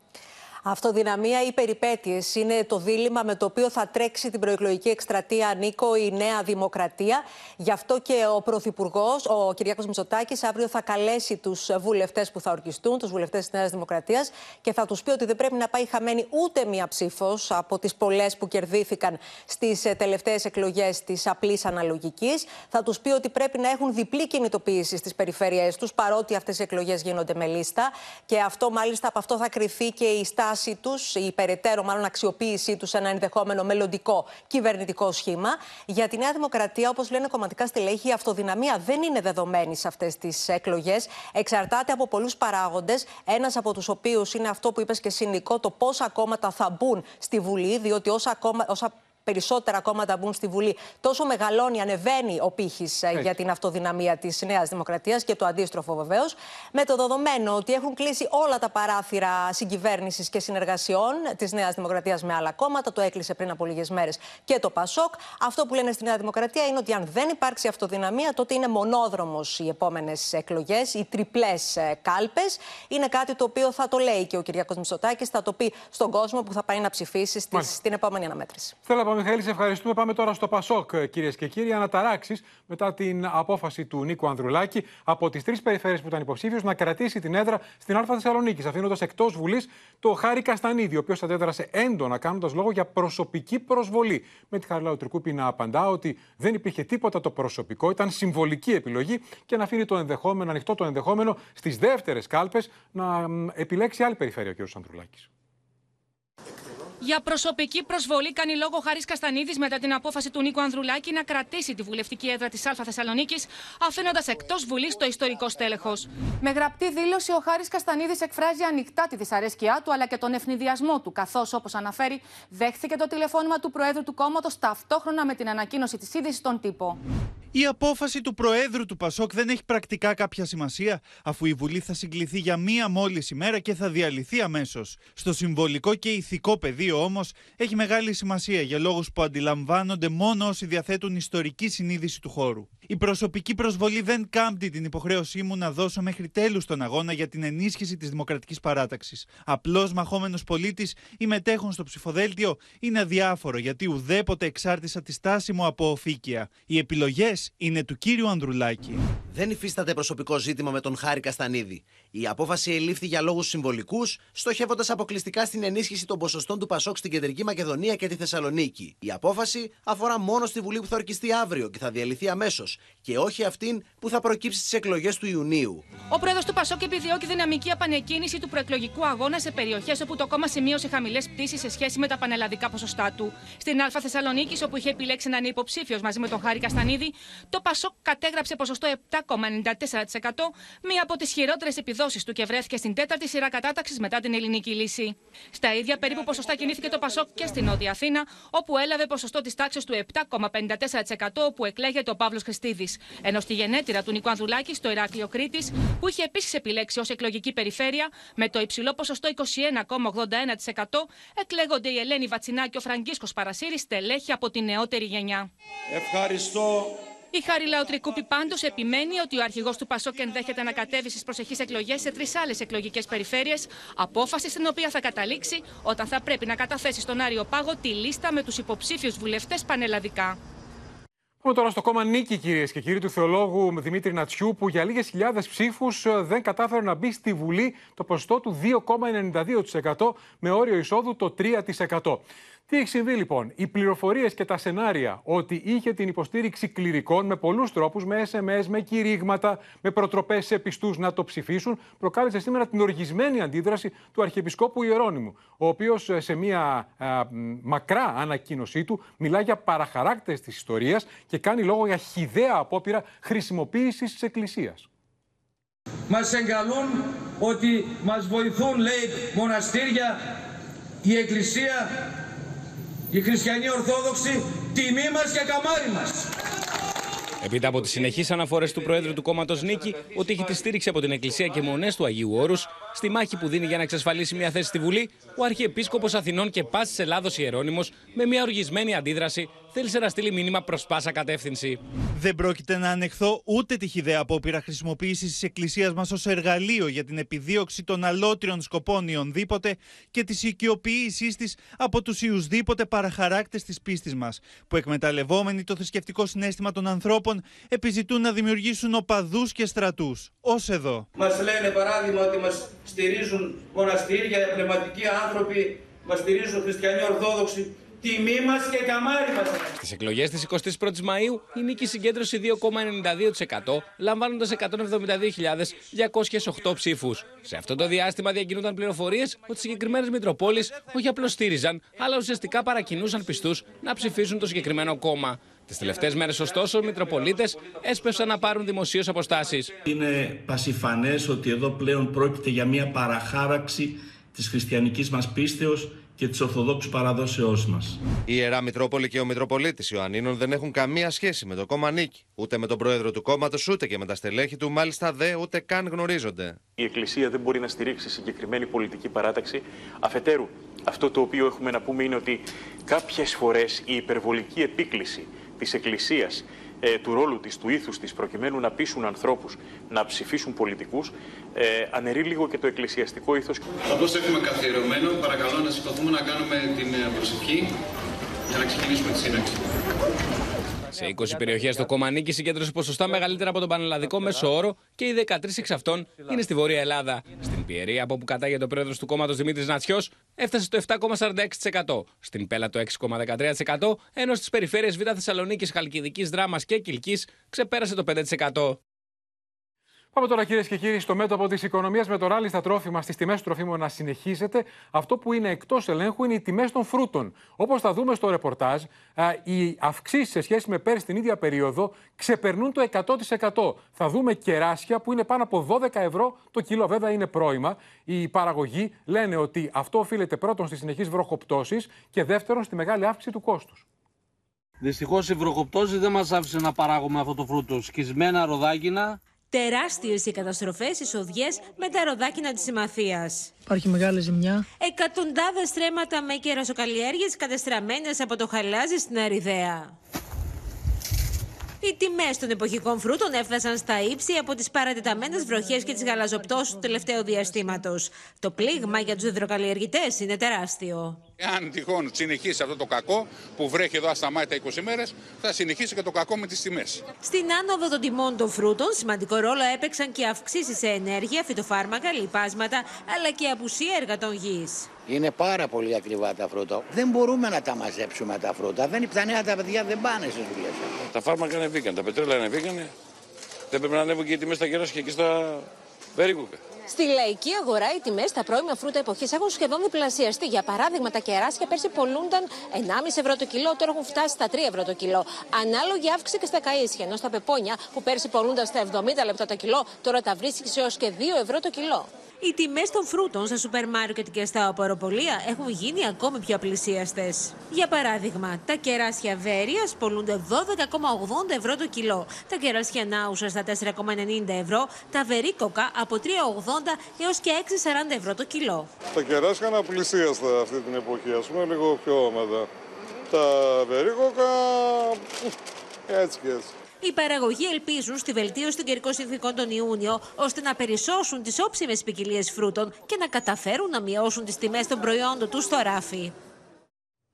Αυτοδυναμία ή περιπέτειες είναι το δίλημα με το οποίο θα τρέξει την προεκλογική εκστρατεία Νίκο η Νέα Δημοκρατία. Γι' αυτό και ο Πρωθυπουργός, ο Κυριάκος Μητσοτάκης, αύριο θα καλέσει τους βουλευτές που θα ορκιστούν, τους βουλευτές της Νέας Δημοκρατίας, και θα τους πει ότι δεν πρέπει να πάει χαμένη ούτε μία ψήφος από τις πολλές που κερδίθηκαν στις τελευταίες εκλογές της απλής αναλογικής. Θα τους πει ότι πρέπει να έχουν διπλή κινητοποίηση στις περιφέρειές τους, παρότι αυτές οι εκλογές γίνονται με λίστα. Και αυτό μάλιστα από αυτό θα κρυθεί και η στάση δράση τους, η περαιτέρω μάλλον αξιοποίησή τους σε ένα ενδεχόμενο μελλοντικό κυβερνητικό σχήμα. Για τη Νέα Δημοκρατία, όπως λένε κομματικά στελέχη, η αυτοδυναμία δεν είναι δεδομένη σε αυτές τις εκλογές. Εξαρτάται από πολλούς παράγοντες. Ένας από τους οποίους είναι αυτό που είπες και εσύ, Νικό, το πόσα κόμματα θα μπουν στη Βουλή, διότι όσα, κόμμα, όσα περισσότερα κόμματα μπουν στη Βουλή, τόσο μεγαλώνει, ανεβαίνει ο πύχης ε, για την αυτοδυναμία της Νέας Δημοκρατίας και το αντίστροφο βεβαίως. Με το δεδομένο ότι έχουν κλείσει όλα τα παράθυρα συγκυβέρνησης και συνεργασιών της Νέας Δημοκρατίας με άλλα κόμματα, το έκλεισε πριν από λίγες μέρες και το Πασόκ. Αυτό που λένε στη Νέα Δημοκρατία είναι ότι αν δεν υπάρξει αυτοδυναμία, τότε είναι μονόδρομος οι επόμενες εκλογές, οι τριπλές ε, κάλπες. Είναι κάτι το οποίο θα το λέει και ο Κυριακό Μητσοτάκης, θα το πει στον κόσμο που θα πάει να ψηφίσει στην επόμενη αναμέτρηση. Μιχαήλ, σε ευχαριστούμε. Πάμε τώρα στο Πασόκ, κυρίες και κύριοι. Αναταράξεις μετά την απόφαση του Νίκου Ανδρουλάκη από τις τρεις περιφέρειες που ήταν υποψήφιος να κρατήσει την έδρα στην Α Θεσσαλονίκη, αφήνοντας εκτός Βουλής το Χάρη Καστανίδη, ο οποίος αντέδρασε έντονα κάνοντας λόγο για προσωπική προσβολή. Με τη Χαρλάου Τρικούπη να απαντά ότι δεν υπήρχε τίποτα το προσωπικό, ήταν συμβολική επιλογή και να αφήνει το ενδεχόμενο, ανοιχτό το ενδεχόμενο στις δεύτερες κάλπες να επιλέξει άλλη περιφέρεια ο κ. Ανδρουλάκης. Για προσωπική προσβολή κάνει λόγο Χάρη Καστανίδης μετά την απόφαση του Νίκο Ανδρουλάκη να κρατήσει τη βουλευτική έδρα της Α Θεσσαλονίκης, αφήνοντας εκτός Βουλής το ιστορικό στέλεχος. Με γραπτή δήλωση, ο Χάρη Καστανίδης εκφράζει ανοιχτά τη δυσαρέσκειά του αλλά και τον ευνηδιασμό του, καθώς, όπως αναφέρει, δέχθηκε το τηλεφώνημα του Προέδρου του κόμματος ταυτόχρονα με την ανακοίνωση της είδησης στον τύπο. Η απόφαση του Προέδρου του Πασόκ δεν έχει πρακτικά κάποια σημασία, αφού η Βουλή θα συγκληθεί για μία μόλις ημέρα και θα διαλυθεί αμέσως. Στο συμβολικό και ηθικό πεδίο όμως έχει μεγάλη σημασία για λόγους που αντιλαμβάνονται μόνο όσοι διαθέτουν ιστορική συνείδηση του χώρου. Η προσωπική προσβολή δεν κάμπτει την υποχρέωσή μου να δώσω μέχρι τέλους τον αγώνα για την ενίσχυση της δημοκρατικής παράταξης. Απλό μαχόμενος πολίτης ή μετέχον στο ψηφοδέλτιο είναι αδιάφορο γιατί ουδέποτε εξάρτησα τη στάση μου από οφήκεια. Οι επιλογές είναι του κύριου Ανδρουλάκη. Δεν υφίσταται προσωπικό ζήτημα με τον Χάρη Καστανίδη. Η απόφαση ελήφθη για λόγους συμβολικούς, στοχεύοντας αποκλειστικά στην ενίσχυση των ποσοστών του Πασόκ στην Κεντρική Μακεδονία και τη Θεσσαλονίκη. Η απόφαση αφορά μόνο στη Βουλή που θα ορκιστεί αύριο και θα διαλυθεί αμέσως, και όχι αυτήν που θα προκύψει στις εκλογές του Ιουνίου. Ο πρόεδρος του Πασόκ επιδιώκει δυναμική επανεκκίνηση του προεκλογικού αγώνα σε περιοχές όπου το κόμμα σημείωσε χαμηλές πτήσεις σε σχέση με τα πανελλαδικά ποσοστά του. Στην Α Θεσσαλονίκης, όπου είχε επιλέξει να είναι υποψήφιος μαζί με τον Χάρη Καστανίδη, το Πασόκ κατέγραψε ποσοστό 7,94%, μία από τις χειρότερες επιδόσεις του και βρέθηκε στην τέταρτη σειρά κατάταξης μετά την ελληνική λύση. Στα ίδια περίπου ποσοστά κινήθηκε το Πασόκ και στην Νότια Αθήνα, όπου έλαβε ποσοστό της τάξης του 7,54%, όπου εκλέγεται ο Παύλος Χριστίδη. Ενώ στη γενέτειρα του Νικού Ανδρουλάκη, στο Ηράκλειο Κρήτης, που είχε επίσης επιλέξει ως εκλογική περιφέρεια, με το υψηλό ποσοστό 21,81%, εκλέγονται η Ελένη Βατσινά και ο Φραγκίσκος Παρασύρης, στελέχη από τη νεότερη γενιά. Ευχαριστώ η Χάρη Λαοτρικούπη πάντως επιμένει ότι ο αρχηγός του Πασόκ ενδέχεται να κατέβει στις προσεχείς εκλογές σε τρεις άλλες εκλογικές περιφέρειες, απόφαση στην οποία θα καταλήξει όταν θα πρέπει να καταθέσει στον Άριο Πάγο τη λίστα με τους υποψήφιους βουλευτές πανελλαδικά. Πούμε τώρα στο κόμμα Νίκη, κυρίες και κύριοι, του θεολόγου Δημήτρη Νατσιού, που για λίγες χιλιάδες ψήφους ε, δεν κατάφερε να μπει στη Βουλή το ποσοστό του 2,92% με όριο εισόδου το 3%. Τι έχει συμβεί λοιπόν, οι πληροφορίες και τα σενάρια ότι είχε την υποστήριξη κληρικών με πολλούς τρόπους, με SMS, με κηρύγματα, με προτροπές σε πιστούς να το ψηφίσουν, προκάλεσε σήμερα την οργισμένη αντίδραση του Αρχιεπισκόπου Ιερώνυμου, ο οποίος ε, σε μια μακρά ανακοίνωσή του μιλά για παραχαράκτες της ιστορίας και κάνει λόγο για χιδαία απόπειρα χρησιμοποίησης της Εκκλησίας. Μας εγκαλούν ότι μας βοηθούν, λέει, μοναστήρια, η Εκκλησία η χριστιανοί Ορθόδοξοι, τιμή μας και καμάρι μας. Επίτα από τις συνεχείς αναφορές του Προέδρου του κόμματος Νίκη ότι έχει τη στήριξη από την Εκκλησία και μονές του Αγίου Όρους, στη μάχη που δίνει για να εξασφαλίσει μια θέση στη Βουλή, ο Αρχιεπίσκοπος Αθηνών και πάσης Ελλάδος Ιερώνυμος, με μια οργισμένη αντίδραση, θέλησε να στείλει μήνυμα προς πάσα κατεύθυνση. Δεν πρόκειται να ανεχθώ ούτε τη χιδέα απόπειρα χρησιμοποίησης της Εκκλησίας μας ως εργαλείο για την επιδίωξη των αλότριων σκοπών ιονδήποτε και της οικειοποίησής της από τους ιουσδήποτε παραχαράκτες της πίστης μας, που εκμεταλλευόμενοι το θρησκευτικό συνέστημα των ανθρώπων επιζητούν να δημιουργήσουν οπαδούς και στρατούς. Ω εδώ. Μας λένε παράδειγμα ότι μας στηρίζουν μοναστήρια, πνευματικοί άνθρωποι, μας στηρίζουν χριστιανοί Ορθόδοξοι Τιμή μας και καμάρι μας. Στις εκλογές της 21ης Μαΐου η νίκη συγκέντρωσε 2,92% λαμβάνοντας 172.208 ψήφους. Σε αυτό το διάστημα διακινούνταν πληροφορίες ότι συγκεκριμένες Μητροπόλεις όχι απλώς στήριζαν, αλλά ουσιαστικά παρακινούσαν πιστούς να ψηφίσουν το συγκεκριμένο κόμμα. Τις τελευταίες μέρες, ωστόσο, οι Μητροπολίτες έσπευσαν να πάρουν δημοσίως αποστάσεις. Είναι πασιφανές ότι εδώ πλέον πρόκειται για μια παραχάραξη της χριστιανικής μας πίστεως και της Ορθοδόξου παραδόσεώς μας. Η Ιερά Μητρόπολη και ο Μητροπολίτης Ιωαννίνων δεν έχουν καμία σχέση με το κόμμα Νίκη. Ούτε με τον πρόεδρο του κόμματος, ούτε και με τα στελέχη του, μάλιστα δε ούτε καν γνωρίζονται. Η Εκκλησία δεν μπορεί να στηρίξει συγκεκριμένη πολιτική παράταξη. Αφετέρου, αυτό το οποίο έχουμε να πούμε είναι ότι κάποιες φορές η υπερβολική επίκληση της Εκκλησίας, ε, του ρόλου της, του ήθους της, προκειμένου να πείσουν ανθρώπους να ψηφίσουν πολιτικούς, ε, αναιρεί λίγο και το εκκλησιαστικό ήθος. Όπως έχουμε καθιερωμένο, παρακαλώ να σηκωθούμε να κάνουμε την ε, προσευχή για να ξεκινήσουμε τη σύναξη. Σε 20 περιοχές το κόμμα νίκης συγκέντρωσε ποσοστά μεγαλύτερα από τον πανελλαδικό μέσο όρο και οι 13 εξ αυτών είναι στη Βόρεια Ελλάδα. Στην Πιερία, από όπου κατάγεται ο πρόεδρος του κόμματος Δημήτρης Νατσιό, έφτασε το 7,46%. Στην Πέλα το 6,13%, ενώ στις περιφέρειες Β' Θεσσαλονίκης, Χαλκιδικής, Δράμας και Κυλκής ξεπέρασε το 5%. Πάμε τώρα κυρίες και κύριοι στο μέτωπο της οικονομίας με το ράλι στα τρόφιμα, στις τιμές του τροφίμων να συνεχίζεται. Αυτό που είναι εκτός ελέγχου είναι οι τιμές των φρούτων. Όπως θα δούμε στο ρεπορτάζ, οι αυξήσεις σε σχέση με πέρσι την ίδια περίοδο ξεπερνούν το 100%. Θα δούμε κεράσια που είναι πάνω από 12 ευρώ το κιλό. Βέβαια είναι πρόημα. Οι παραγωγοί λένε ότι αυτό οφείλεται πρώτον στις συνεχείς βροχοπτώσεις και δεύτερον στη μεγάλη αύξηση του κόστους. Δυστυχώς η βροχοπτώση δεν μας άφησε να παράγουμε αυτό το φρούτο. Σκισμένα ροδάκινα, Τεράστιες οι καταστροφές εισοδιέ με τα ροδάκινα της συμμαθίας. Υπάρχει μεγάλη ζημιά. Εκατοντάδες στρέμματα με κερασοκαλλιέργειες κατεστραμμένες από το χαλάζι στην Αριδαία. Οι τιμές των εποχικών φρούτων έφτασαν στα ύψη από τις παρατεταμένες βροχές και τις γαλαζοπτώσεις του τελευταίου διαστήματος. Το πλήγμα για τους υδροκαλλιεργητές είναι τεράστιο. Αν τυχόν συνεχίσει αυτό το κακό που βρέχει εδώ ασταμάτητα 20 μέρες, θα συνεχίσει και το κακό με τις τιμές. Στην άνοδο των τιμών των φρούτων, σημαντικό ρόλο έπαιξαν και αυξήσεις σε ενέργεια, φυτοφάρμακα, λιπάσματα αλλά και απουσία εργατών γης. Είναι πάρα πολύ ακριβά τα φρούτα. Δεν μπορούμε να τα μαζέψουμε τα φρούτα. Δεν, τα νέα τα παιδιά δεν πάνε στις δουλειές. Τα φάρμακα ανεβήκαν, τα πετρέλαια ανεβήκαν. Δεν πρέπει να ανέβουν και οι τιμές στα κεράσια και εκεί στα περίκουκα. Στη λαϊκή αγορά οι τιμές στα πρώιμα φρούτα εποχής έχουν σχεδόν διπλασιαστεί. Για παράδειγμα, τα κεράσια πέρσι πολλούνταν 1,5 ευρώ το κιλό, τώρα έχουν φτάσει στα 3 ευρώ το κιλό. Ανάλογη αύξηση και στα καίσια, ενώ στα πεπόνια που πέρσι πολλούνταν στα 70 λεπτά το κιλό, τώρα τα βρίσκεις έως και 2 ευρώ το κιλό. Οι τιμές των φρούτων στα σούπερ μάρκετ και στα οποροπολία έχουν γίνει ακόμη πιο απλησίαστε. Για παράδειγμα, τα κεράσια βέρεια πολλούνται 12,80 ευρώ το κιλό, τα κεράσια νάουσα στα 4,90 ευρώ, τα βερίκοκα από 3,80 έως και 6,40 ευρώ το κιλό. Τα κεράσια είναι απλησίαστα αυτή την εποχή, ας πούμε, λίγο πιο μετά. Τα βερίκοκα έτσι και έτσι. Οι παραγωγοί ελπίζουν στη βελτίωση των καιρικών συνθήκων τον Ιούνιο, ώστε να περισσώσουν τις όψιμες ποικιλίε φρούτων και να καταφέρουν να μειώσουν τις τιμές των προϊόντων τους στο ράφι.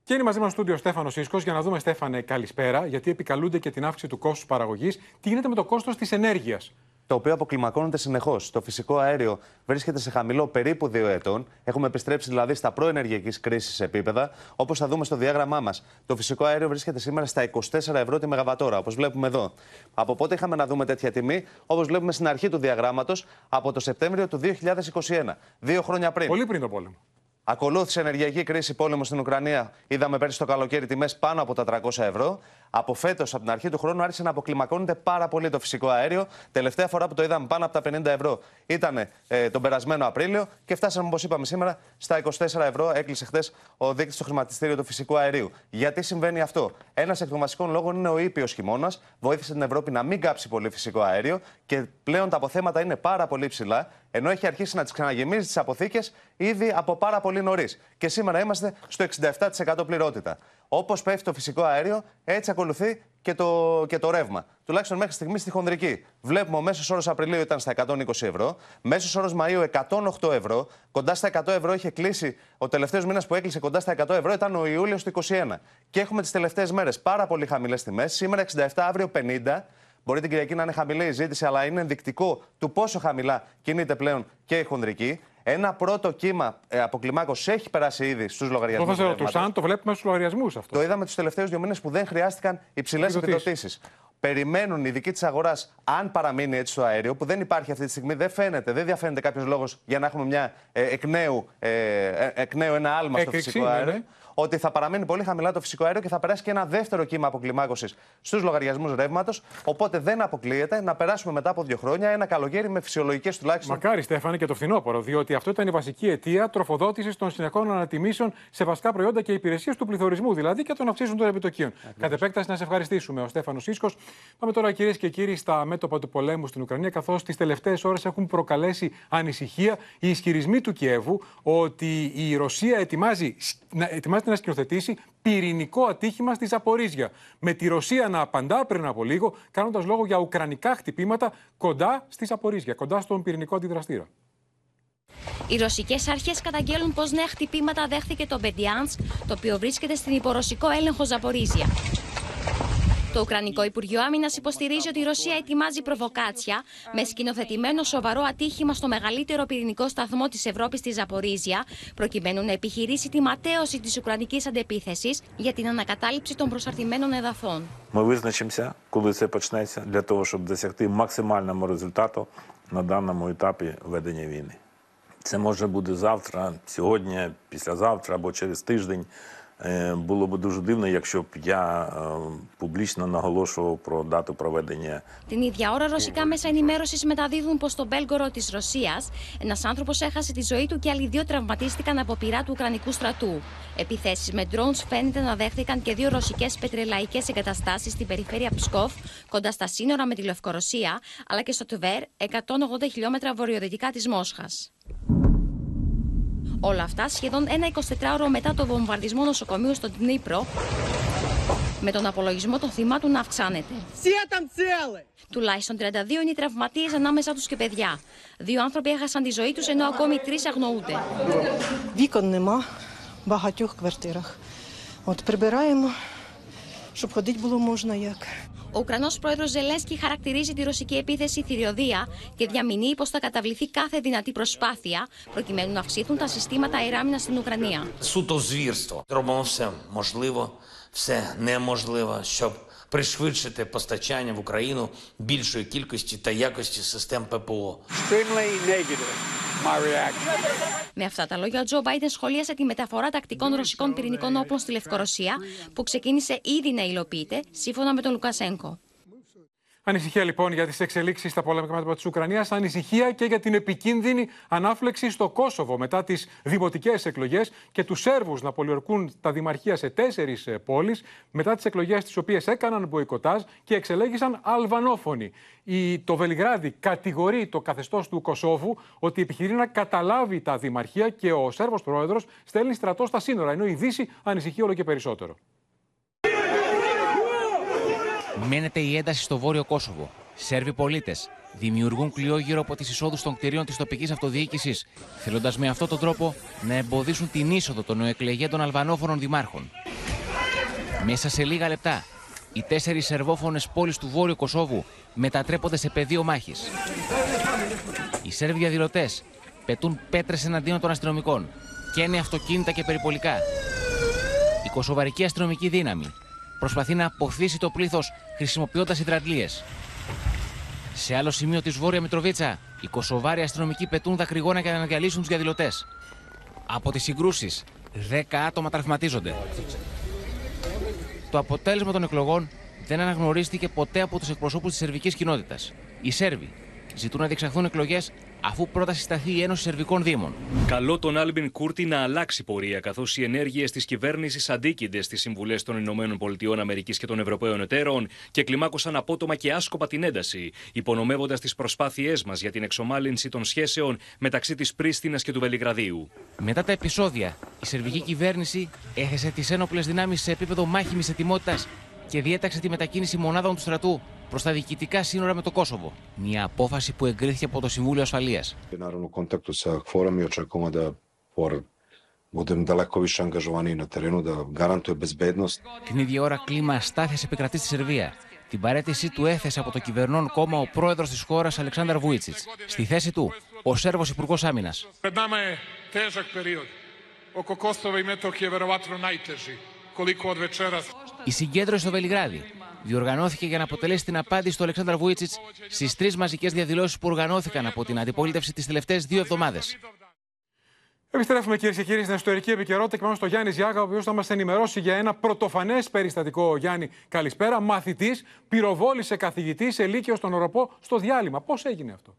Και είναι μαζί μας στο στούντιο Στέφανος Σίσκο για να δούμε, Στέφανε, καλησπέρα, γιατί επικαλούνται και την αύξηση του κόστους παραγωγής. Τι γίνεται με το κόστος της ενέργειας; Το οποίο αποκλιμακώνεται συνεχώς. Το φυσικό αέριο βρίσκεται σε χαμηλό περίπου δύο ετών. Έχουμε επιστρέψει δηλαδή στα προενεργειακής κρίσης επίπεδα. Όπως θα δούμε στο διάγραμμά μας, το φυσικό αέριο βρίσκεται σήμερα στα 24 ευρώ τη Μεγαβατόρα, όπως βλέπουμε εδώ. Από πότε είχαμε να δούμε τέτοια τιμή, όπως βλέπουμε στην αρχή του διαγράμματος, από το Σεπτέμβριο του 2021. Δύο χρόνια πριν. Πολύ πριν το πόλεμο. Ακολούθησε ενεργειακή κρίση πόλεμο στην Ουκρανία. Είδαμε πέρσι το καλοκαίρι τιμές πάνω από τα 300 ευρώ. Από φέτος, από την αρχή του χρόνου, άρχισε να αποκλιμακώνεται πάρα πολύ το φυσικό αέριο. Τελευταία φορά που το είδαμε πάνω από τα 50 ευρώ ήταν ε, τον περασμένο Απρίλιο και φτάσαμε, όπως είπαμε σήμερα, στα 24 ευρώ. Έκλεισε χθες ο δείκτης στο χρηματιστήριο του φυσικού αερίου. Γιατί συμβαίνει αυτό; Ένας εκ των βασικών λόγων είναι ο ήπιος χειμώνας. Βοήθησε την Ευρώπη να μην κάψει πολύ φυσικό αέριο και πλέον τα αποθέματα είναι πάρα πολύ ψηλά. Ενώ έχει αρχίσει να τις ξαναγεμίζει τις αποθήκες ήδη από πάρα πολύ νωρίς. Και σήμερα είμαστε στο 67% πληρότητα. Όπως πέφτει το φυσικό αέριο, έτσι ακολουθεί και το, και το ρεύμα. Τουλάχιστον μέχρι στιγμής στη χονδρική. Βλέπουμε ο μέσος όρος Απριλίου ήταν στα 120 ευρώ, μέσος όρος Μαΐου 108 ευρώ, κοντά στα 100 ευρώ είχε κλείσει. Ο τελευταίος μήνας που έκλεισε κοντά στα 100 ευρώ ήταν ο Ιούλιος του 2021. Και έχουμε τις τελευταίες μέρες πάρα πολύ χαμηλές τιμές. Σήμερα 67, αύριο 50. Μπορεί την Κυριακή να είναι χαμηλή η ζήτηση, αλλά είναι ενδεικτικό του πόσο χαμηλά κινείται πλέον και η χονδρική. Ένα πρώτο κύμα ε, αποκλιμάκωση έχει περάσει ήδη στους λογαριασμούς. Το θα σε ρωτούσα, αν το βλέπουμε στους λογαριασμούς αυτό. Το είδαμε τους τελευταίους δύο μήνες που δεν χρειάστηκαν υψηλές επιδοτήσεις. Περιμένουν οι δικοί της αγοράς, αν παραμείνει έτσι το αέριο, που δεν υπάρχει αυτή τη στιγμή, δεν φαίνεται, δεν διαφαίνεται κάποιος λόγος για να έχουμε μια ε, εκ, νέου, ε, ε εκ νέου ένα άλμα στο φυσικό ναι, αέριο. Ναι ότι θα παραμείνει πολύ χαμηλά το φυσικό αέριο και θα περάσει και ένα δεύτερο κύμα αποκλιμάκωσης στους λογαριασμούς ρεύματος. Οπότε δεν αποκλείεται να περάσουμε μετά από δύο χρόνια ένα καλοκαίρι με φυσιολογικές τουλάχιστον. Μακάρι, Στέφανε, και το φθινόπωρο, διότι αυτό ήταν η βασική αιτία τροφοδότησης των συνεχών ανατιμήσεων σε βασικά προϊόντα και υπηρεσίες του πληθωρισμού, δηλαδή και των αυξήσεων των επιτοκίων. Κατ' επέκταση, να σε ευχαριστήσουμε, ο Στέφανος Σίσκο. Πάμε τώρα, κυρίες και κύριοι, στα μέτωπα του πολέμου στην Ουκρανία, καθώς τις τελευταίες ώρες έχουν προκαλέσει ανησυχία οι ισχυρισμοί του Κιέβου ότι η Ρωσία ετοιμάζει, ετοιμάζεται να σκηνοθετήσει πυρηνικό ατύχημα στη Ζαπορίζια. Με τη Ρωσία να απαντά πριν από λίγο, κάνοντας λόγο για ουκρανικά χτυπήματα κοντά στη Ζαπορίζια, κοντά στον πυρηνικό αντιδραστήρα. Οι ρωσικές αρχές καταγγέλουν πως νέα χτυπήματα δέχθηκε το Μπεντιάνσκ, το οποίο βρίσκεται στην υπορωσικό έλεγχο Ζαπορίζια. Το Ουκρανικό Υπουργείο Άμυνα υποστηρίζει ότι η Ρωσία ετοιμάζει προβοκάτσια με σκηνοθετημένο σοβαρό ατύχημα στο μεγαλύτερο πυρηνικό σταθμό τη Ευρώπη στη Ζαπορίζια, προκειμένου να επιχειρήσει τη ματέωση τη Ουκρανική αντεπίθεση για την ανακατάληψη των προσαρτημένων εδαφών. Ми визначимося, коли це почнеться, для того, щоб досягти максимального результату на даному етапі ведення війни. Це може бути завтра, сьогодні, післязавтра або через тиждень. Було б дуже дивно, якщо б я публічно наголошував про дату проведення. Την ίδια ώρα, ρωσικά μέσα ενημέρωση μεταδίδουν πω στο Μπέλγκορο τη Ρωσία ένα άνθρωπο έχασε τη ζωή του και άλλοι δύο τραυματίστηκαν από πειρά του Ουκρανικού στρατού. Επιθέσει με drones φαίνεται να δέχθηκαν και δύο ρωσικέ πετρελαϊκέ εγκαταστάσει στην περιφέρεια Ψκόφ, κοντά στα σύνορα με τη Λευκορωσία, αλλά και στο Τβέρ, 180 χιλιόμετρα βορειοδυτικά τη Μόσχα. Όλα αυτά σχεδόν ένα 24ωρο μετά το βομβαρδισμό νοσοκομείου στον Τνίπρο, με τον απολογισμό των θυμάτων να αυξάνεται. Τουλάχιστον 32 είναι οι τραυματίε ανάμεσά του και παιδιά. Δύο άνθρωποι έχασαν τη ζωή του, ενώ ακόμη τρει αγνοούνται. Вікон нема в багатьох квартирах. От прибираємо, щоб ходити було можна як. Ο Ουκρανό πρόεδρο Ζελένσκι χαρακτηρίζει τη ρωσική επίθεση θηριωδία και διαμηνύει πω θα καταβληθεί κάθε δυνατή προσπάθεια προκειμένου να αυξηθούν τα συστήματα αεράμινα στην Ουκρανία. Суто звірство. Робимо все можливо, все неможливо, щоб пришвидшити постачання в Україну більшої кількості та якості систем ППО. Με αυτά τα λόγια, ο Τζο Μπάιντεν σχολίασε τη μεταφορά τακτικών ρωσικών πυρηνικών όπλων στη Λευκορωσία, που ξεκίνησε ήδη να υλοποιείται, σύμφωνα με τον Λουκασέγκο. Ανησυχία λοιπόν για τις εξελίξεις στα πολεμικά μέτωπα της Ουκρανίας. Ανησυχία και για την επικίνδυνη ανάφλεξη στο Κόσοβο μετά τις δημοτικές εκλογές και τους Σέρβους να πολιορκούν τα δημαρχία σε τέσσερις πόλεις μετά τις εκλογές τις οποίες έκαναν μποϊκοτάζ και εξελέγησαν αλβανόφωνοι. Η, το Βελιγράδι κατηγορεί το καθεστώς του Κωσόβου ότι επιχειρεί να καταλάβει τα δημαρχία και ο Σέρβος πρόεδρος στέλνει στρατό στα σύνορα, ενώ η Δύση ανησυχεί όλο και περισσότερο. Μένεται η ένταση στο βόρειο Κόσοβο. Σέρβοι πολίτες δημιουργούν κλειό γύρω από τις εισόδους των κτηρίων της τοπικής αυτοδιοίκησης, θέλοντας με αυτόν τον τρόπο να εμποδίσουν την είσοδο των νεοεκλεγέντων Αλβανόφωνων δημάρχων. Μέσα σε λίγα λεπτά, οι τέσσερις σερβόφωνες πόλεις του βόρειου Κωσόβου μετατρέπονται σε πεδίο μάχης. Οι Σέρβοι διαδηλωτές πετούν πέτρες εναντίον των αστυνομικών, καίνε αυτοκίνητα και περιπολικά. Η κοσοβαρική αστυνομική δύναμη προσπαθεί να αποθήσει το πλήθος χρησιμοποιώντας υδρατλίε. Σε άλλο σημείο της Βόρεια Μητροβίτσα, οι Κωσοβάροι αστυνομικοί πετούν δακρυγόνα για να διαλύσουν τους διαδηλωτές. Από τις συγκρούσεις, 10 άτομα τραυματίζονται. Το αποτέλεσμα των εκλογών δεν αναγνωρίστηκε ποτέ από τους εκπροσώπους της σερβικής κοινότητας. Οι Σέρβοι ζητούν να διεξαχθούν εκλογές αφού πρώτα συσταθεί η Ένωση Σερβικών Δήμων. Καλό τον Άλμπιν Κούρτι να αλλάξει πορεία, καθώς οι ενέργειες της κυβέρνησης αντίκυνται στις συμβουλές των Ηνωμένων Πολιτειών Αμερικής και των Ευρωπαίων εταίρων και κλιμάκωσαν απότομα και άσκοπα την ένταση, υπονομεύοντας τις προσπάθειές μας για την εξομάλυνση των σχέσεων μεταξύ της Πρίστινας και του Βελιγραδίου. Μετά τα επεισόδια, η σερβική κυβέρνηση έθεσε τις ένοπλες δυνάμεις σε επίπεδο μάχημης ετοιμότητας και διέταξε τη μετακίνηση μονάδων του στρατού προς τα διοικητικά σύνορα με το Κόσοβο. Μια απόφαση που εγκρίθηκε από το Συμβούλιο Ασφαλείας. Την ίδια ώρα κλίμα αστάθειας επικρατεί στη Σερβία. Την παρέτησή του έθεσε από το κυβερνών κόμμα ο πρόεδρος της χώρας Αλεξάνδρ Βούιτσιτς. Στη θέση του, ο Σέρβος Υπουργός Άμυνας. Pred nama je težak period. Oko Kosova i Metohije verovatno najteži. Koliko od večeras. Η συγκέντρωση στο Βελιγράδι διοργανώθηκε για να αποτελέσει την απάντηση του Αλεξάνδρ Βούιτσιτς στις τρεις μαζικές διαδηλώσεις που οργανώθηκαν από την αντιπολίτευση τις τελευταίες δύο εβδομάδες. Επιστρέφουμε κυρίες και κύριοι στην ιστορική επικαιρότητα και πάμε στο Γιάννη Ζιάγα, ο οποίος θα μας ενημερώσει για ένα πρωτοφανές περιστατικό. Γιάννη, καλησπέρα. Μαθητής πυροβόλησε καθηγητής σε Λύκειο στον Οροπό στο διάλειμμα. Πώς έγινε αυτό;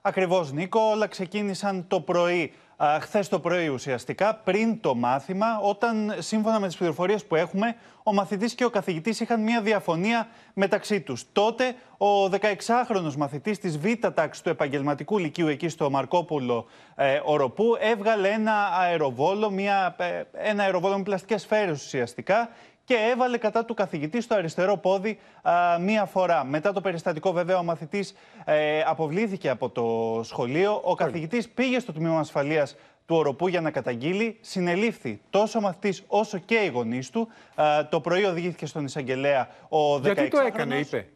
Ακριβώς, Νίκο. Όλα ξεκίνησαν το πρωί. Χθες το πρωί ουσιαστικά, πριν το μάθημα, όταν σύμφωνα με τις πληροφορίες που έχουμε, ο μαθητής και ο καθηγητής είχαν μια διαφωνία μεταξύ τους. Τότε ο 16χρονος μαθητής της Β' τάξης του επαγγελματικού λυκείου εκεί στο Μαρκόπουλο ε, Οροπού έβγαλε ένα αεροβόλο, μια, ε, ένα αεροβόλο με πλαστικές σφαίρες ουσιαστικά και έβαλε κατά του καθηγητή στο αριστερό πόδι α, μία φορά. Μετά το περιστατικό, βέβαια, ο μαθητής ε, αποβλήθηκε από το σχολείο. Ο καθηγητής πήγε στο τμήμα ασφαλείας του Οροπού για να καταγγείλει. Συνελήφθη τόσο ο μαθητής όσο και οι γονείς του. Α, το πρωί οδηγήθηκε στον εισαγγελέα ο 16 Γιατί το έκανε, είπε;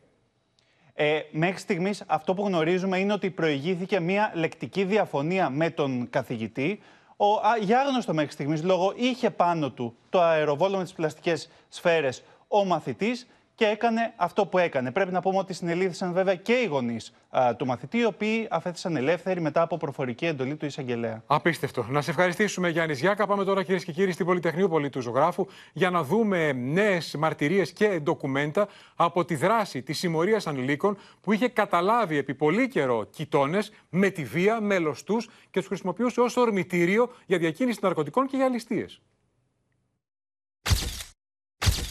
Ε, μέχρι στιγμής αυτό που γνωρίζουμε είναι ότι προηγήθηκε μία λεκτική διαφωνία με τον καθηγητή. Ο, α, για άγνωστο μέχρι στιγμής λόγο είχε πάνω του το αεροβόλο με τις πλαστικές σφαίρες ο μαθητής και έκανε αυτό που έκανε. Πρέπει να πούμε ότι συνελήφθησαν βέβαια και οι γονείς του μαθητή, οι οποίοι αφέθησαν ελεύθεροι μετά από προφορική εντολή του εισαγγελέα. Απίστευτο. Να σε ευχαριστήσουμε, Γιάννης Γιάκα. Πάμε τώρα, κυρίες και κύριοι, στην Πολυτεχνείο Πολίτου Ζωγράφου για να δούμε νέες μαρτυρίες και ντοκουμέντα από τη δράση της συμμορίας ανηλίκων που είχε καταλάβει επί πολύ καιρό κοιτώνες με τη βία, μέλος τους και τους χρησιμοποιούσε ως ορμητήριο για διακίνηση ναρκωτικών και για ληστείες.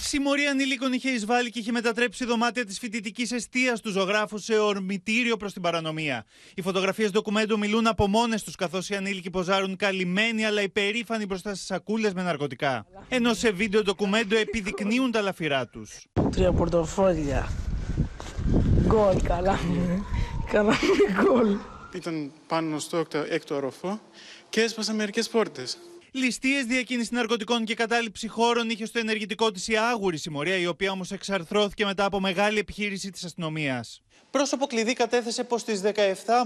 Συμμορία ανήλικων είχε εισβάλει και είχε μετατρέψει δωμάτια της φοιτητικής αιστείας του ζωγράφου σε ορμητήριο προς την παρανομία. Οι φωτογραφίες ντοκουμέντου μιλούν από μόνες τους, καθώς οι ανήλικοι ποζάρουν καλυμμένοι αλλά υπερήφανοι μπροστά στις σακούλες με ναρκωτικά. Ενώ σε βίντεο ντοκουμέντου επιδεικνύουν τα λαφυρά τους. Τρία πορτοφόλια. Γκολ, καλά. Καλά, γκολ. Ήταν πάνω στο έκτο, έκτο οροφό και έσπασα μερικές πόρτες. Ληστείες, διακίνηση ναρκωτικών και κατάληψη χώρων είχε στο ενεργητικό της η άγουρη συμμορία, η οποία όμως εξαρθρώθηκε μετά από μεγάλη επιχείρηση της αστυνομίας. Πρόσωπο κλειδί κατέθεσε πως στις 17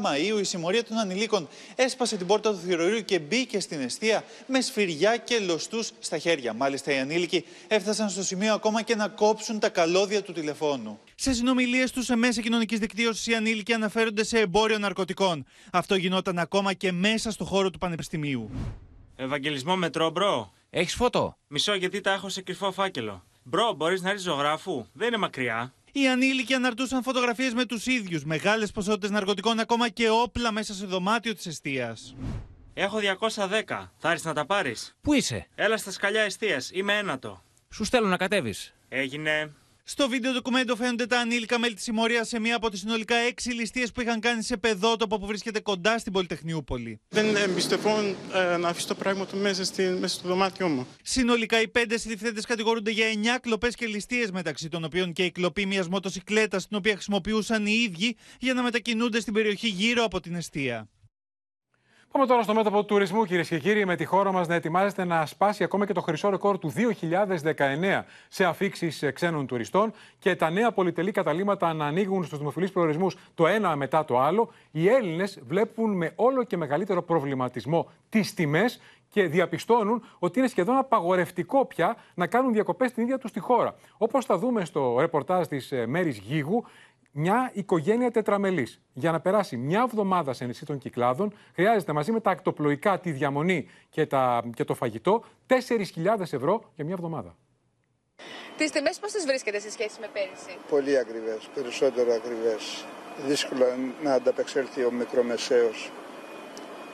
Μαου η συμμορία των ανηλίκων έσπασε την πόρτα του θηροειρίου και μπήκε στην αιστεία με σφυριά και λωστού στα χέρια. Μάλιστα, οι ανήλικοι έφτασαν στο σημείο ακόμα και να κόψουν τα καλώδια του τηλεφώνου. Σε συνομιλίες τους σε μέσα κοινωνικής δικτύωσης, οι ανήλικοι αναφέρονται σε εμπόριο ναρκωτικών. Αυτό γινόταν ακόμα και μέσα στο χώρο του Πανεπιστημίου. Ευαγγελισμό μετρό, bro. Έχεις φώτο; Μισό γιατί τα έχω σε κρυφό φάκελο. Bro, μπορείς να έρθεις ζωγράφου; Δεν είναι μακριά. Οι ανήλικοι αναρτούσαν φωτογραφίες με τους ίδιους, μεγάλες ποσότητες ναρκωτικών, ακόμα και όπλα μέσα σε δωμάτιο της εστίας. Έχω 210. Θα έρθεις να τα πάρεις; Πού είσαι; Έλα στα σκαλιά εστία. Είμαι ένατο. Σου στέλνω να κατέβεις. Έγινε. Στο βίντεο ντοκουμέντο φαίνονται τα ανήλικα μέλη της συμμορίας σε μία από τις συνολικά έξι ληστείες που είχαν κάνει σε παιδότοπο που βρίσκεται κοντά στην Πολυτεχνιούπολη. Δεν εμπιστευόμουν ε, να αφήσω το πράγμα του μέσα, στη, μέσα στο δωμάτιό μου. Συνολικά οι πέντε συλληφθέντε κατηγορούνται για εννιά κλοπές και ληστείες, μεταξύ των οποίων και η κλοπή μιας μοτοσυκλέτας, την οποία χρησιμοποιούσαν οι ίδιοι για να μετακινούνται στην περιοχή γύρω από την αιστεία. Πάμε τώρα στο μέτωπο του τουρισμού, κυρίες και κύριοι, με τη χώρα μας να ετοιμάζεται να σπάσει ακόμα και το χρυσό ρεκόρ του 2019 σε αφήξεις ξένων τουριστών και τα νέα πολυτελή καταλήμματα να ανοίγουν στους δημοφιλείς προορισμούς το ένα μετά το άλλο. Οι Έλληνες βλέπουν με όλο και μεγαλύτερο προβληματισμό τις τιμές και διαπιστώνουν ότι είναι σχεδόν απαγορευτικό πια να κάνουν διακοπές στην ίδια τους τη χώρα. Όπως θα δούμε στο ρεπορτάζ της Μέρης Γίγου, μια οικογένεια τετραμελής. Για να περάσει μια εβδομάδα σε νησί των Κυκλάδων, χρειάζεται μαζί με τα ακτοπλοϊκά, τη διαμονή και, τα, και το φαγητό 4.000 ευρώ για μια εβδομάδα. Τις τιμές πώς τις βρίσκετε σε σχέση με πέρυσι, Πολύ ακριβές, περισσότερο ακριβές. Δύσκολο να ανταπεξέλθει ο μικρομεσαίος.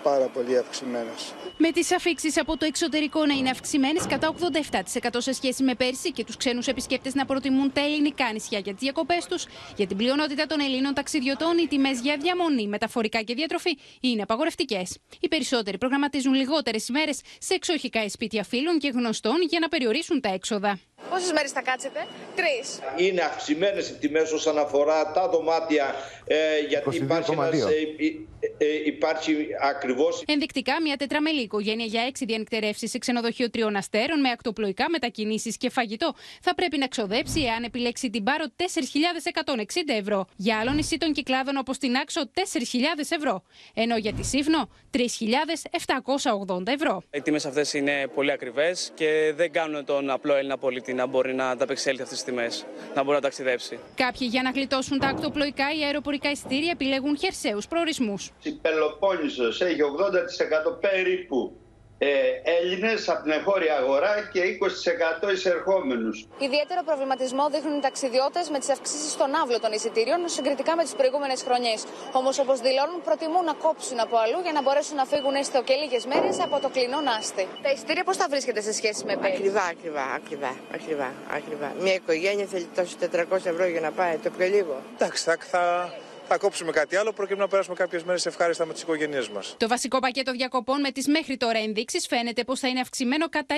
Πάρα πολύ αυξημένε. Με τις αφήξεις από το εξωτερικό να είναι αυξημένες κατά 87% σε σχέση με πέρσι και τους ξένους επισκέπτες να προτιμούν τα ελληνικά νησιά για τις διακοπές τους, για την πλειονότητα των Ελλήνων ταξιδιωτών οι τιμές για διαμονή, μεταφορικά και διατροφή είναι απαγορευτικές. Οι περισσότεροι προγραμματίζουν λιγότερες ημέρες σε εξοχικά σπίτια φίλων και γνωστών για να περιορίσουν τα έξοδα. Πόσες μέρες θα κάτσετε, Τρεις. Είναι αυξημένες οι τιμές όσον αφορά τα δωμάτια, ε, γιατί υπάρχει ένας, ε, ε, υπάρχει ακριβώς... Ενδεικτικά, μια τετραμελή οικογένεια για έξι διανυκτερεύσεις σε ξενοδοχείο τριών αστέρων με ακτοπλοϊκά μετακινήσεις και φαγητό θα πρέπει να ξοδέψει εάν επιλέξει την Πάρο 4.160 ευρώ. Για άλλο νησί των κυκλάδων όπως την Άξο 4.000 ευρώ. Ενώ για τη Σύφνο 3.780 ευρώ. Οι τιμές αυτές είναι πολύ ακριβές και δεν κάνουν τον απλό Έλληνα πολίτη να μπορεί να ανταπεξέλθει αυτές τις τιμές, να μπορεί να ταξιδέψει. Κάποιοι για να γλιτώσουν τα ακτοπλοϊκά ή αεροπορικά εισιτήρια επιλέγουν χερσαίους προορισμούς. Η Πελοπόννησος έχει 80% περίπου ε, Έλληνες από την εγχώρια αγορά και 20% εισερχόμενους. Ιδιαίτερο προβληματισμό δείχνουν οι ταξιδιώτες με τις αυξήσεις στον άβλο των εισιτήριων συγκριτικά με τις προηγούμενες χρονιές. Όμως, όπως δηλώνουν, προτιμούν να κόψουν από αλλού για να μπορέσουν να φύγουν έστω και λίγες μέρες από το κλεινό Νάστη. Τα εισιτήρια πώς τα βρίσκεται σε σχέση με πέρυσι; Ακριβά, ακριβά, ακριβά, ακριβά, ακριβά. Μια οικογένεια θέλει τόσοι 400 ευρώ για να πάει, το πιο λίγο. Εντάξει, θα, θα, θα κόψουμε κάτι άλλο προκειμένου να περάσουμε κάποιες μέρες ευχάριστα με τις οικογένειές μας. Το βασικό πακέτο διακοπών με τις μέχρι τώρα ενδείξεις φαίνεται πως θα είναι αυξημένο κατά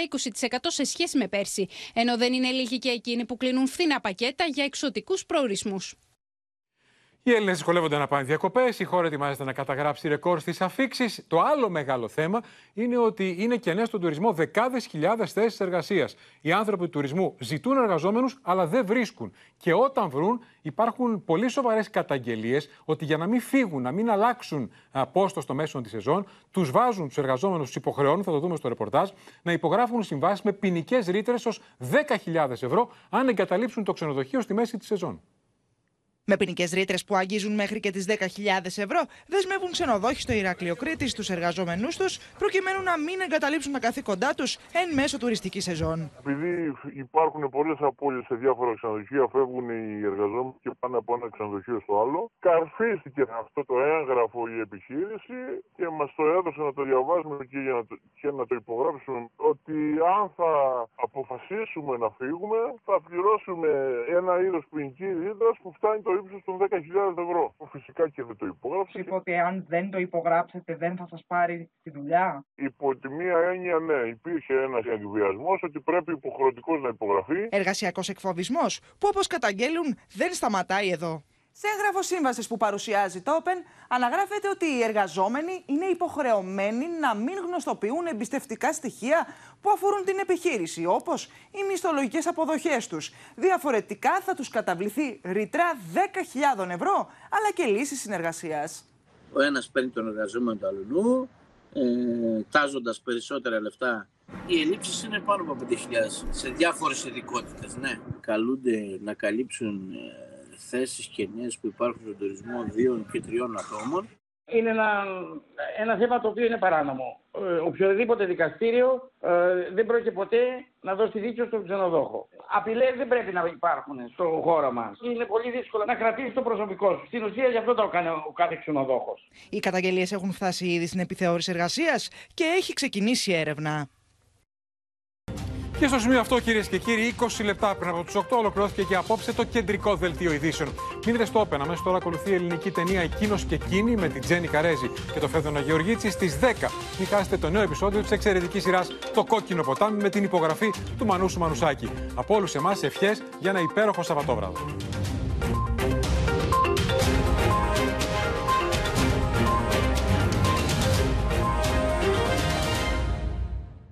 20% σε σχέση με πέρσι. Ενώ δεν είναι λίγοι και εκείνοι που κλείνουν φθηνά πακέτα για εξωτικούς προορισμούς. Οι Έλληνες δυσκολεύονται να πάνε διακοπές. Η χώρα ετοιμάζεται να καταγράψει ρεκόρ στις αφήξεις. Το άλλο μεγάλο θέμα είναι ότι είναι κενές στον τουρισμό δεκάδες χιλιάδες θέσεις εργασίας. Οι άνθρωποι του τουρισμού ζητούν εργαζόμενους, αλλά δεν βρίσκουν. Και όταν βρουν, υπάρχουν πολύ σοβαρές καταγγελίες ότι για να μην φύγουν, να μην αλλάξουν πόστος στο μέσο της σεζόν, τους βάζουν τους εργαζόμενους, τους υποχρεώνουν, θα το δούμε στο ρεπορτάζ, να υπογράφουν συμβάσεις με ποινικές ρήτρες ως 10.000 ευρώ αν εγκαταλείψουν το ξενοδοχείο στη μέση της σεζόν. Με ποινικές ρήτρες που αγγίζουν μέχρι και τις 10.000 ευρώ, δεσμεύουν ξενοδόχοι στο Ηράκλειο Κρήτη του εργαζόμενούς τους, προκειμένου να μην εγκαταλείψουν τα καθήκοντά τους εν μέσω τουριστικής σεζόν. Επειδή υπάρχουν πολλές απώλειες σε διάφορα ξενοδοχεία, φεύγουν οι εργαζόμενοι και πάνε από ένα ξενοδοχείο στο άλλο. Καρφίστηκε αυτό το έγγραφο η επιχείρηση και μας το έδωσε να το διαβάσουμε και, για να το, και να το υπογράψουμε ότι αν θα αποφασίσουμε να φύγουμε, θα πληρώσουμε ένα είδος ποινική ρήτρα που φτάνει το ύψο των 10.000 ευρώ. Φυσικά και δεν το υπόγραψε. Είπε ότι αν δεν το υπογράψετε δεν θα σας πάρει τη δουλειά. Υπό τη μία έννοια, ναι, υπήρχε ένας εκβιασμό ότι πρέπει υποχρεωτικός να υπογραφεί. Εργασιακός εκφοβισμός που όπως καταγγέλουν δεν σταματάει εδώ. Σε έγγραφο σύμβασης που παρουσιάζει το Open, αναγράφεται ότι οι εργαζόμενοι είναι υποχρεωμένοι να μην γνωστοποιούν εμπιστευτικά στοιχεία που αφορούν την επιχείρηση, όπως οι μισθολογικές αποδοχές τους. Διαφορετικά θα τους καταβληθεί ρητρά 10.000 ευρώ, αλλά και λύση συνεργασίας. Ο ένας παίρνει τον εργαζόμενο του αλλού, ε, τάζοντας περισσότερα λεφτά. Οι ελλείψεις είναι πάνω από 5.000 σε διάφορες ειδικότητες. Ναι. Καλούνται να καλύψουν ε, θέσεις κενές που υπάρχουν στον τουρισμό δύο και τριών ατόμων. Είναι ένα, ένα θέμα το οποίο είναι παράνομο. Ε, οποιοδήποτε δικαστήριο ε, δεν πρόκειται ποτέ να δώσει δίκιο στον ξενοδόχο. Απειλές δεν πρέπει να υπάρχουν στο χώρο μας. Είναι πολύ δύσκολο να κρατήσει το προσωπικό σου. Στην ουσία γι' αυτό το κάνει ο κάθε ξενοδόχος. Οι καταγγελίες έχουν φτάσει ήδη στην επιθεώρηση εργασίας και έχει ξεκινήσει έρευνα. Και στο σημείο αυτό, κυρίες και κύριοι, 20 λεπτά πριν από του 8 ολοκληρώθηκε και απόψε το κεντρικό δελτίο ειδήσεων. Μείνετε στο Open. Αμέσως τώρα ακολουθεί η ελληνική ταινία Εκείνος και Εκείνη με την Τζέννη Καρέζη και το Φέδωνα Γεωργίτση στις 10. Μην χάσετε το νέο επεισόδιο της εξαιρετικής σειράς Το Κόκκινο Ποτάμι με την υπογραφή του Μανούσου Μανουσάκη. Από όλους εμάς, ευχές για ένα υπέροχο Σαββατόβραδο.